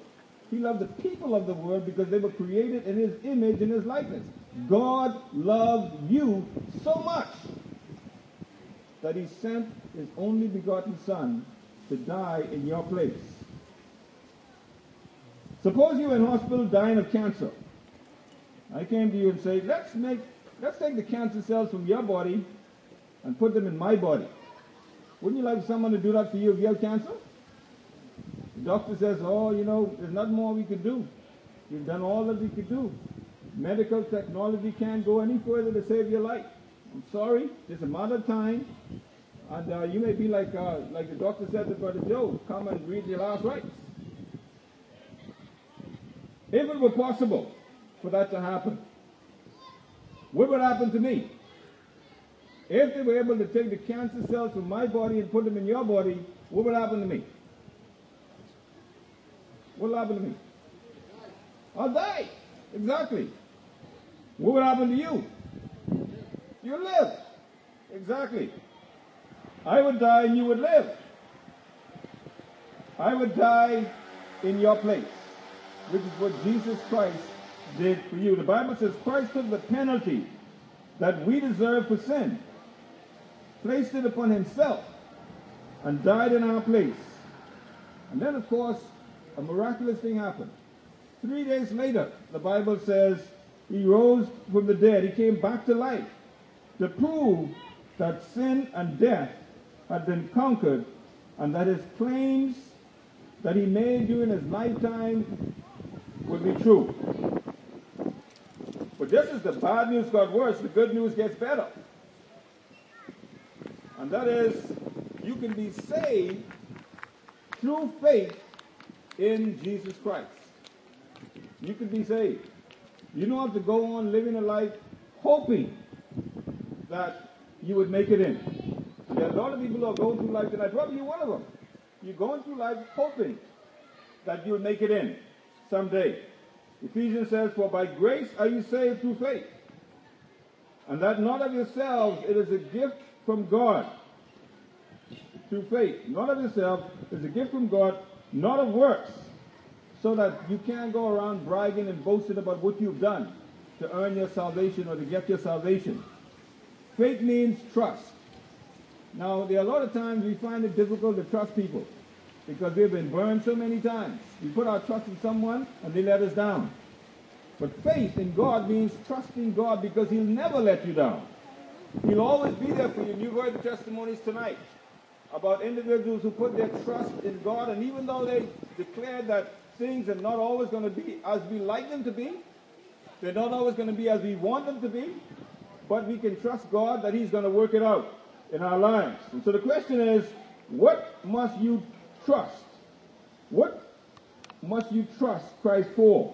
He loved the people of the world because they were created in His image and His likeness. God loved you so much that He sent His only begotten Son to die in your place. Suppose you're in hospital dying of cancer. I came to you and say, let's make, let's take the cancer cells from your body and put them in my body. Wouldn't you like someone to do that for you if you have cancer? The doctor says, oh, you know, there's nothing more we can do. We've done all that we could do. Medical technology can't go any further to save your life. I'm sorry, it's a matter of time. And uh, you may be like, uh, like the doctor said to Brother Joe, come and read your last rites. If it were possible for that to happen, what would happen to me? If they were able to take the cancer cells from my body and put them in your body, what would happen to me? What would happen to me? I'll die. Exactly. What would happen to you? You live. Exactly. I would die and you would live. I would die in your place, which is what Jesus Christ did for you. The Bible says Christ took the penalty that we deserve for sin, placed it upon himself, and died in our place. And then, of course, a miraculous thing happened. Three days later, the Bible says he rose from the dead. He came back to life to prove that sin and death had been conquered and that his claims that he made during his lifetime would be true. But this is the bad news got worse, the good news gets better. And that is, you can be saved through faith in Jesus Christ. You can be saved. You don't have to go on living a life hoping that you would make it in. There are a lot of people who are going through life tonight. Probably you're one of them. You're going through life hoping that you'll make it in someday. Ephesians says, For by grace are you saved through faith. And that not of yourselves, it is a gift from God. Through faith. Not of yourselves, it's a gift from God, not of works. So that you can't go around bragging and boasting about what you've done to earn your salvation or to get your salvation. Faith means trust. Now, there are a lot of times we find it difficult to trust people because we've been burned so many times. We put our trust in someone and they let us down. But faith in God means trusting God because He'll never let you down. He'll always be there for you. And you've heard the testimonies tonight about individuals who put their trust in God, and even though they declare that things are not always going to be as we like them to be, they're not always going to be as we want them to be, but we can trust God that He's going to work it out in our lives. And so the question is, what must you trust? What must you trust Christ for?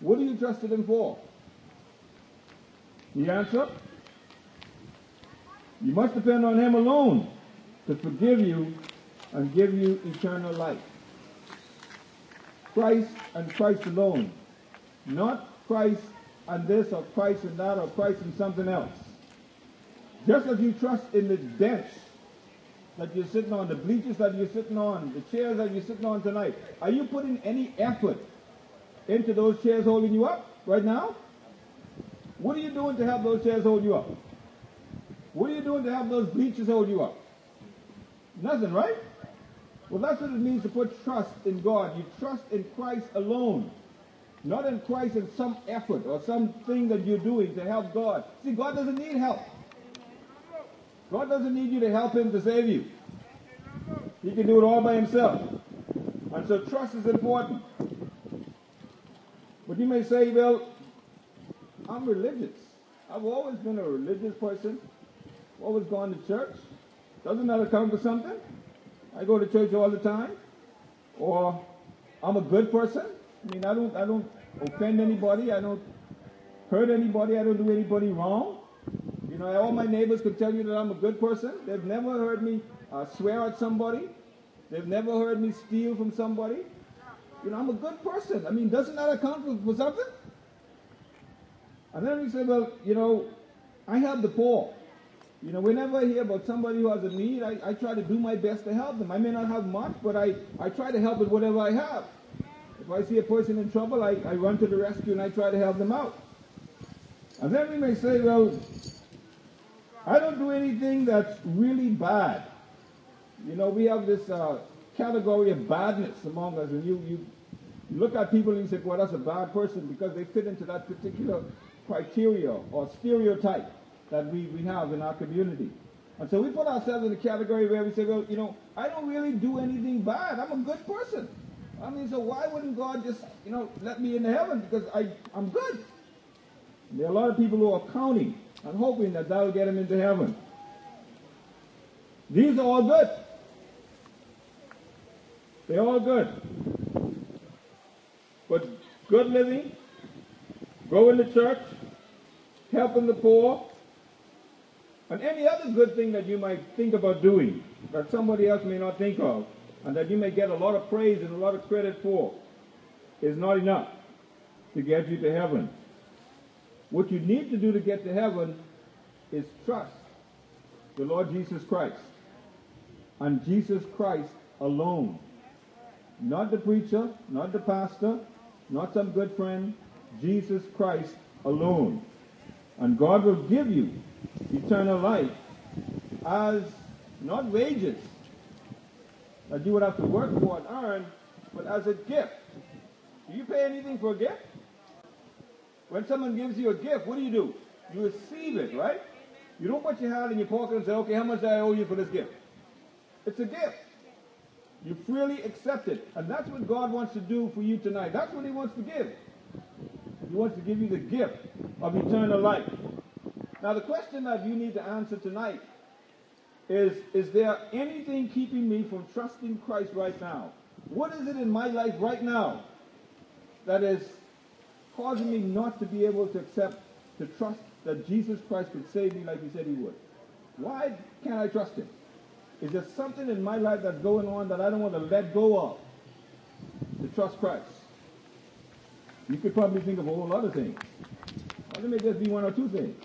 What are you trusted Him for? The answer? You must depend on Him alone to forgive you and give you eternal life. Christ and Christ alone. Not Christ and this or Christ and that or Christ and something else. Just as you trust in the bench that you're sitting on, the bleachers that you're sitting on, the chairs that you're sitting on tonight, are you putting any effort into those chairs holding you up right now? What are you doing to help those chairs hold you up? What are you doing to help those bleachers hold you up? Nothing, right? Well, that's what it means to put trust in God. You trust in Christ alone. Not in Christ in some effort or something that you're doing to help God. See, God doesn't need help. God doesn't need you to help him to save you. He can do it all by himself. And so trust is important. But you may say, well, I'm religious. I've always been a religious person. Always gone to church. Doesn't that account for something? I go to church all the time. Or I'm a good person. I mean, I don't, I don't offend anybody. I don't hurt anybody. I don't do anybody wrong. You know, all my neighbors could tell you that I'm a good person. They've never heard me uh, swear at somebody. They've never heard me steal from somebody. You know, I'm a good person. I mean, doesn't that account for, for something? And then we say, well, you know, I help the poor. You know, whenever I hear about somebody who has a need, I, I try to do my best to help them. I may not have much, but I, I try to help with whatever I have. If I see a person in trouble, I, I run to the rescue and I try to help them out. And then we may say, well, I don't do anything that's really bad. You know, we have this uh, category of badness among us, and you, you look at people and you say, well, that's a bad person because they fit into that particular criteria or stereotype that we, we have in our community. And so we put ourselves in a category where we say, well, you know, I don't really do anything bad. I'm a good person. I mean, so why wouldn't God just, you know, let me into heaven because I, I'm good? There are a lot of people who are counting and hoping that that will get them into heaven. These are all good. They're all good. But good living, going to church, helping the poor, and any other good thing that you might think about doing that somebody else may not think of, and that you may get a lot of praise and a lot of credit for, is not enough to get you to heaven. What you need to do to get to heaven is trust the Lord Jesus Christ and Jesus Christ alone. Not the preacher, not the pastor, not some good friend, Jesus Christ alone. And God will give you eternal life as not wages that you would have to work for and earn, but as a gift. Do you pay anything for a gift? When someone gives you a gift, what do you do? You receive it, right? You don't put your hand in your pocket and say, okay, how much do I owe you for this gift? It's a gift. You freely accept it. And that's what God wants to do for you tonight. That's what He wants to give. He wants to give you the gift of eternal life. Now, the question that you need to answer tonight is Is there anything keeping me from trusting Christ right now? What is it in my life right now that is causing me not to be able to accept, to trust that Jesus Christ could save me like He said He would? Why can't I trust Him? Is there something in my life that's going on that I don't want to let go of to trust Christ? You could probably think of a whole lot of things. Or it may just be one or two things.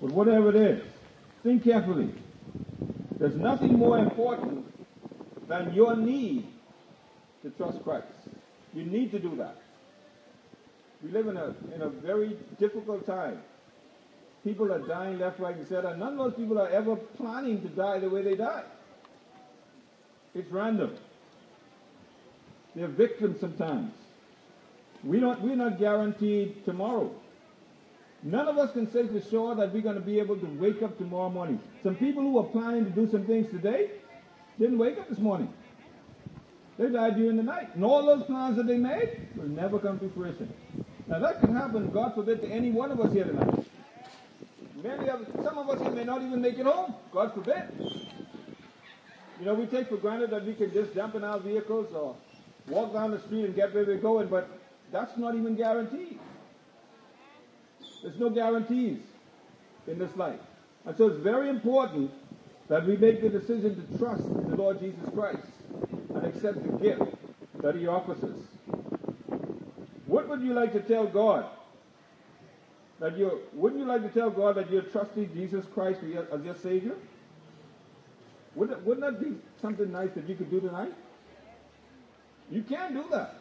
But whatever it is, think carefully. There's nothing more important than your need to trust Christ. You need to do that. We live in a, in a very difficult time. People are dying left, right, and center. None of those people are ever planning to die the way they die. It's random. They're victims sometimes. We don't, we're not guaranteed tomorrow. None of us can say for sure that we're going to be able to wake up tomorrow morning. Some people who are planning to do some things today didn't wake up this morning. They died during the night. And all those plans that they made will never come to fruition. Now that can happen, God forbid, to any one of us here tonight. Many of, some of us here may not even make it home. God forbid. You know, we take for granted that we can just jump in our vehicles or walk down the street and get where we're going, but that's not even guaranteed. There's no guarantees in this life. And so it's very important that we make the decision to trust the Lord Jesus Christ and accept the gift that He offers us. What would you like to tell God? That you wouldn't you like to tell God that you're trusting Jesus Christ as your Savior? Wouldn't, wouldn't that be something nice that you could do tonight? You can do that.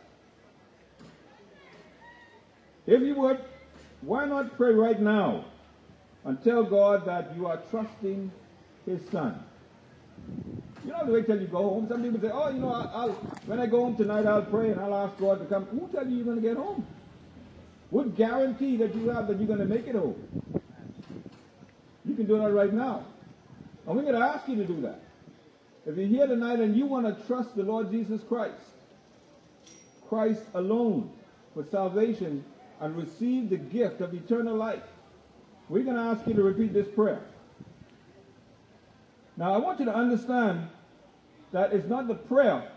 If you would, why not pray right now and tell God that you are trusting His Son? You don't have to wait till you go home. Some people say, oh, you know, I'll, I'll, when I go home tonight, I'll pray and I'll ask God to come. Who tell you you're going to get home? What guarantee that you have that you're going to make it home? You can do that right now. And we're going to ask you to do that. If you're here tonight and you want to trust the Lord Jesus Christ, Christ alone for salvation and receive the gift of eternal life, we're going to ask you to repeat this prayer. Now, I want you to understand that it's not the prayer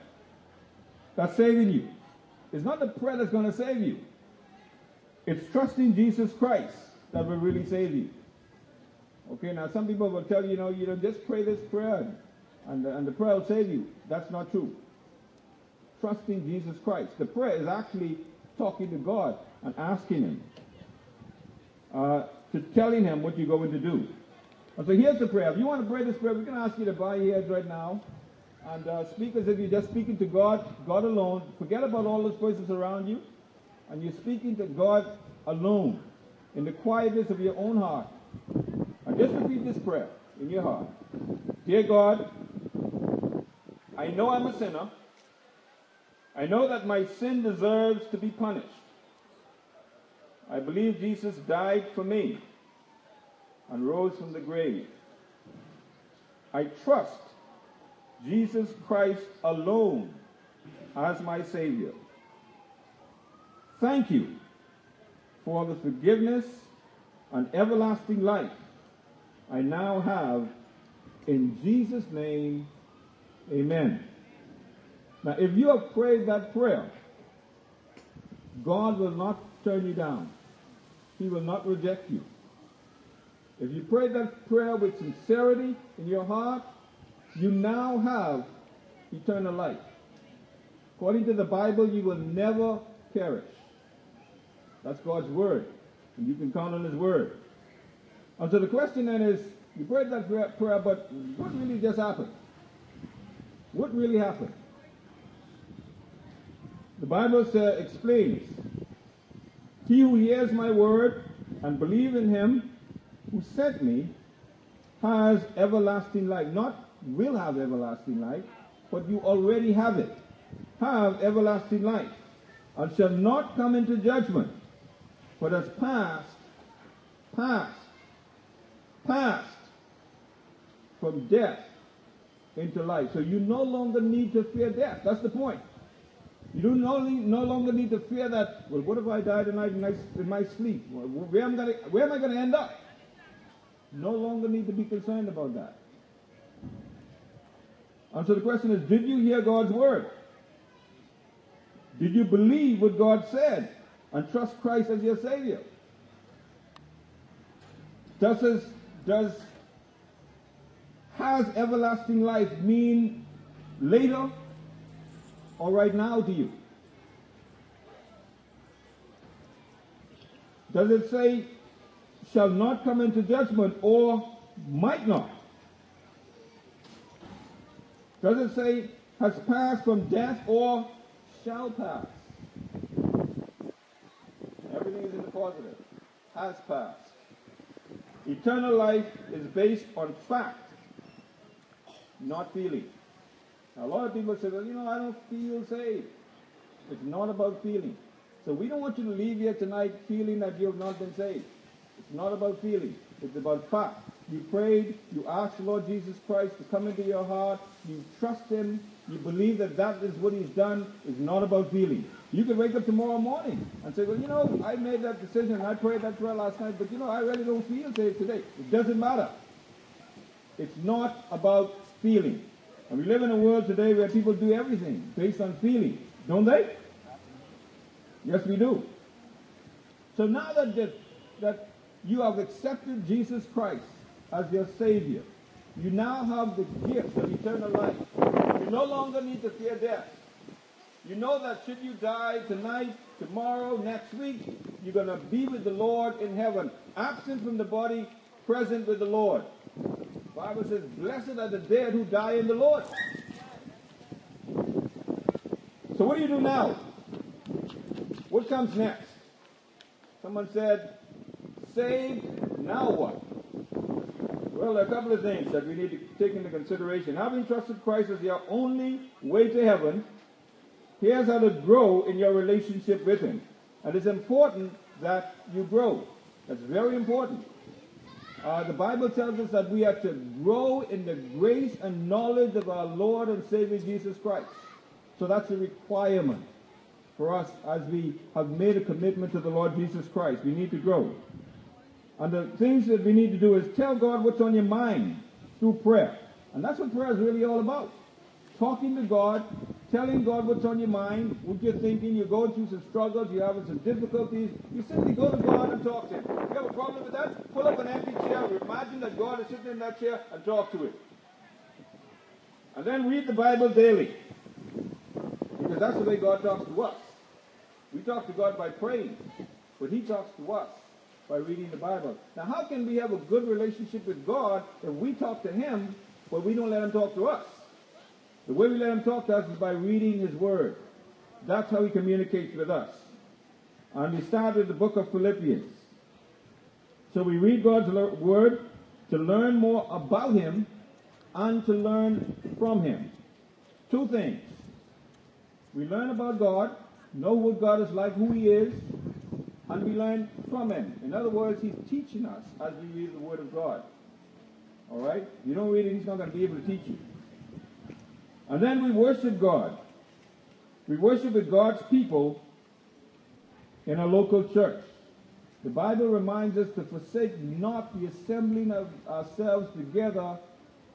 that's saving you. It's not the prayer that's going to save you. It's trusting Jesus Christ that will really save you. Okay, now some people will tell you, you know, you know, just pray this prayer and, and the prayer will save you. That's not true. Trusting Jesus Christ. The prayer is actually talking to God and asking Him, uh, to telling Him what you're going to do. And so here's the prayer. If you want to pray this prayer, we're going to ask you to bow your heads right now and uh, speak as if you're just speaking to God, God alone. Forget about all those voices around you, and you're speaking to God alone in the quietness of your own heart. And just repeat this prayer in your heart. Dear God, I know I'm a sinner. I know that my sin deserves to be punished. I believe Jesus died for me and rose from the grave. I trust Jesus Christ alone as my Savior. Thank you for the forgiveness and everlasting life I now have. In Jesus' name, amen. Now, if you have prayed that prayer, God will not turn you down. He will not reject you. If you pray that prayer with sincerity in your heart, you now have eternal life. According to the Bible, you will never perish. That's God's word. And you can count on His word. And so the question then is, you prayed that prayer, but what really just happened? What really happened? The Bible says, explains, He who hears my word and believe in him who sent me has everlasting life. Not will have everlasting life, but you already have it. Have everlasting life and shall not come into judgment, but has passed, passed, passed from death into life. So you no longer need to fear death. That's the point. You do no, no longer need to fear that, well, what if I die tonight in my, in my sleep? Where am, I going to end up? No longer need to be concerned about that. And so the question is, did you hear God's word? Did you believe what God said and trust Christ as your Savior? Does, this, does has everlasting life mean later or right now to you? Does it say shall not come into judgment or might not? Does it say has passed from death or shall pass? Everything is in the positive. Has passed. Eternal life is based on fact, not feeling. A lot of people say, well, you know, I don't feel saved. It's not about feeling. So we don't want you to leave here tonight feeling that you have not been saved. It's not about feeling. It's about fact. You prayed, you asked the Lord Jesus Christ to come into your heart, you trust Him, you believe that that is what He's done. It's not about feeling. You could wake up tomorrow morning and say, well, you know, I made that decision I prayed that prayer last night, but you know, I really don't feel saved today. It doesn't matter. It's not about feeling. And we live in a world today where people do everything based on feeling, don't they? Yes, we do. So now that, that you have accepted Jesus Christ as your Savior, you now have the gift of eternal life. You no longer need to fear death. You know that should you die tonight, tomorrow, next week, you're going to be with the Lord in heaven, absent from the body, present with the Lord. Bible says, Blessed are the dead who die in the Lord. So what do you do now? What comes next? Someone said, saved, now what? Well, there are a couple of things that we need to take into consideration. Having trusted Christ as your only way to heaven, here's how to grow in your relationship with Him. And it's important that you grow. That's very important. Uh, the Bible tells us that we are to grow in the grace and knowledge of our Lord and Savior Jesus Christ. So that's a requirement for us as we have made a commitment to the Lord Jesus Christ. We need to grow. And the things that we need to do is tell God what's on your mind through prayer. And that's what prayer is really all about. Talking to God, telling God what's on your mind, what you're thinking, you're going through some struggles, you're having some difficulties. You simply go to God and talk to Him. You have a problem with that? Pull up an empty chair, imagine that God is sitting in that chair and talk to it. And then read the Bible daily. Because that's the way God talks to us. We talk to God by praying, but He talks to us by reading the Bible. Now, how can we have a good relationship with God if we talk to Him, but we don't let Him talk to us? The way we let Him talk to us is by reading His Word. That's how He communicates with us. And we start with the book of Philippians. So we read God's Word to learn more about Him and to learn from Him. Two things. We learn about God, know what God is like, who He is, and we learn from him. In other words, he's teaching us as we read the Word of God. All right? You don't read it, he's not going to be able to teach you. And then we worship God. We worship with God's people in a local church. The Bible reminds us to forsake not the assembling of ourselves together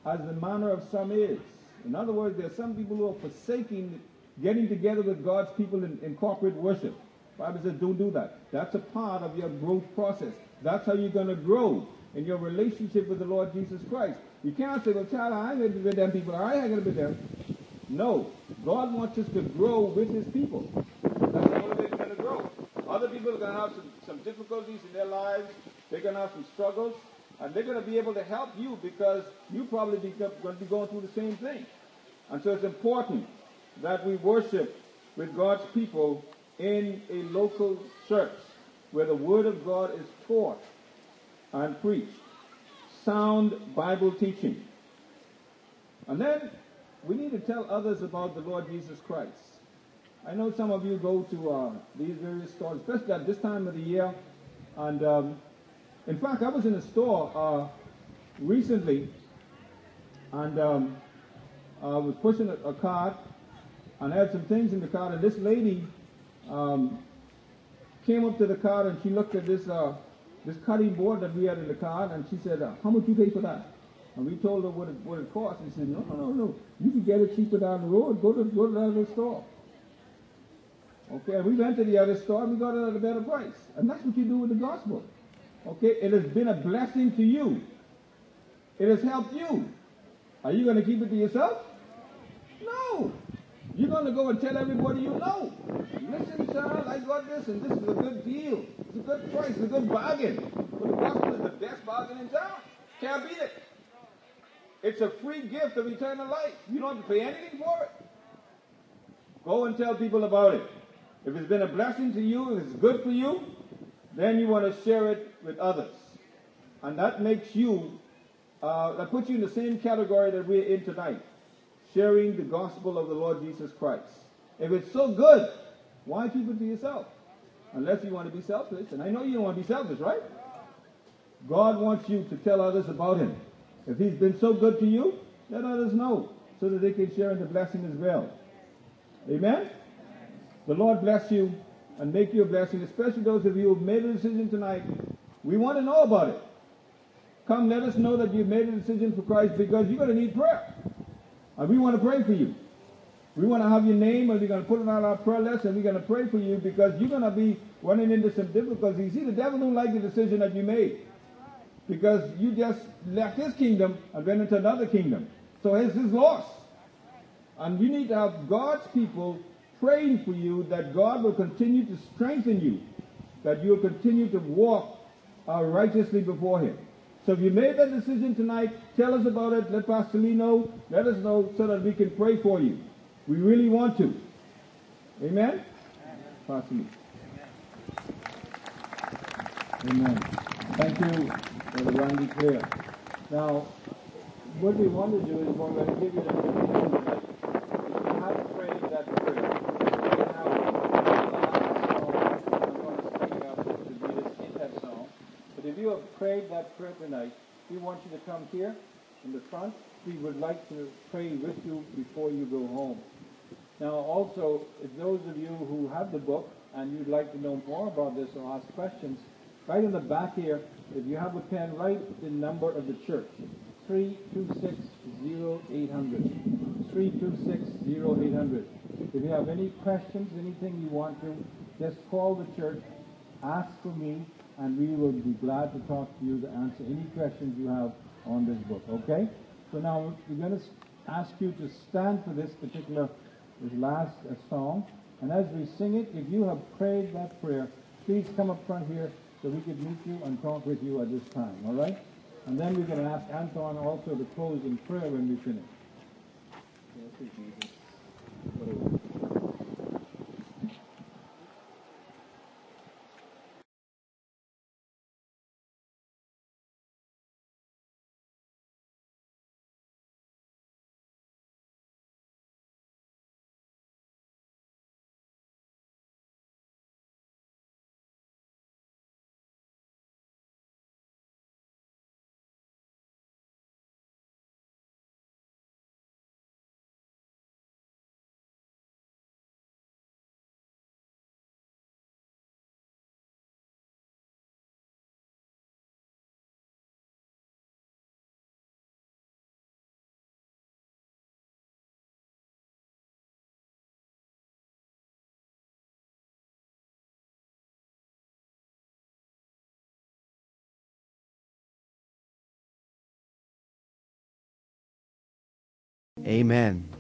as the manner of some is. In other words, there are some people who are forsaking getting together with God's people in, in corporate worship. Bible says don't do that. That's a part of your growth process. That's how you're going to grow in your relationship with the Lord Jesus Christ. You can't say, well, child, I ain't going to be with them people. I ain't going to be them. No. God wants us to grow with his people. That's the only way we're going to grow. Other people are going to have some, some difficulties in their lives. They're going to have some struggles. And they're going to be able to help you because you probably be, going to be going through the same thing. And so it's important that we worship with God's people in a local church where the Word of God is taught and preached. Sound Bible teaching. And then we need to tell others about the Lord Jesus Christ. I know some of you go to uh, these various stores, especially at this time of the year. And um, in fact, I was in a store uh, recently, and um, I was pushing a, a, cart, and I had some things in the cart, and this lady um, came up to the cart, and she looked at this uh, this cutting board that we had in the car, and she said, uh, "How much you pay for that?" And we told her what it, what it cost. And she said, "No, no, no, no. You can get it cheaper down the road. Go to go to the other store." Okay, we went to the other store and we got it at a better price. And that's what you do with the gospel. Okay, it has been a blessing to you. It has helped you. Are you going to keep it to yourself? You're going to go and tell everybody you know. Listen, child, I got this and this is a good deal. It's a good price, it's a good bargain. But the gospel is the best bargain in town. Can't beat it. It's a free gift of eternal life. You don't have to pay anything for it. Go and tell people about it. If it's been a blessing to you, if it's good for you, then you want to share it with others. And that makes you, uh, that puts you in the same category that we're in tonight. Sharing the gospel of the Lord Jesus Christ. If it's so good, why keep it to yourself? Unless you want to be selfish. And I know you don't want to be selfish, right? God wants you to tell others about Him. If He's been so good to you, let others know so that they can share in the blessing as well. Amen? The Lord bless you and make you a blessing, especially those of you who have made a decision tonight. We want to know about it. Come, let us know that you've made a decision for Christ because you're going to need prayer. And we want to pray for you. We want to have your name and we're going to put it on our prayer list and we're going to pray for you because you're going to be running into some difficulties. See, the devil don't like the decision that you made because you just left his kingdom and went into another kingdom. So his is lost. And we need to have God's people praying for you that God will continue to strengthen you, that you'll continue to walk uh, righteously before Him. So if you made that decision tonight, tell us about it. Let Pastor Lee know. Let us know so that we can pray for you. We really want to. Amen? Pastor Lee. Amen. Thank you, Brother Randy. Now, what we want to do is we're going to give you the invitation If you have prayed that prayer, we have I'm going to sing up to lead us in that song. But if you have prayed that prayer tonight, we want you to come here in the front. We would like to pray with you before you go home. Now, also, if those of you who have the book and you'd like to know more about this or ask questions, right in the back here, if you have a pen, write the number of the church. 326-0800. 326-0800. If you have any questions, anything you want to, just call the church, ask for me, and we will be glad to talk to you to answer any questions you have on this book. Okay? So now we're going to ask you to stand for this particular this last uh, song. And as we sing it, if you have prayed that prayer, please come up front here so we can meet you and talk with you at this time. All right? And then we're going to ask Anton also to close in prayer when we finish. Amen.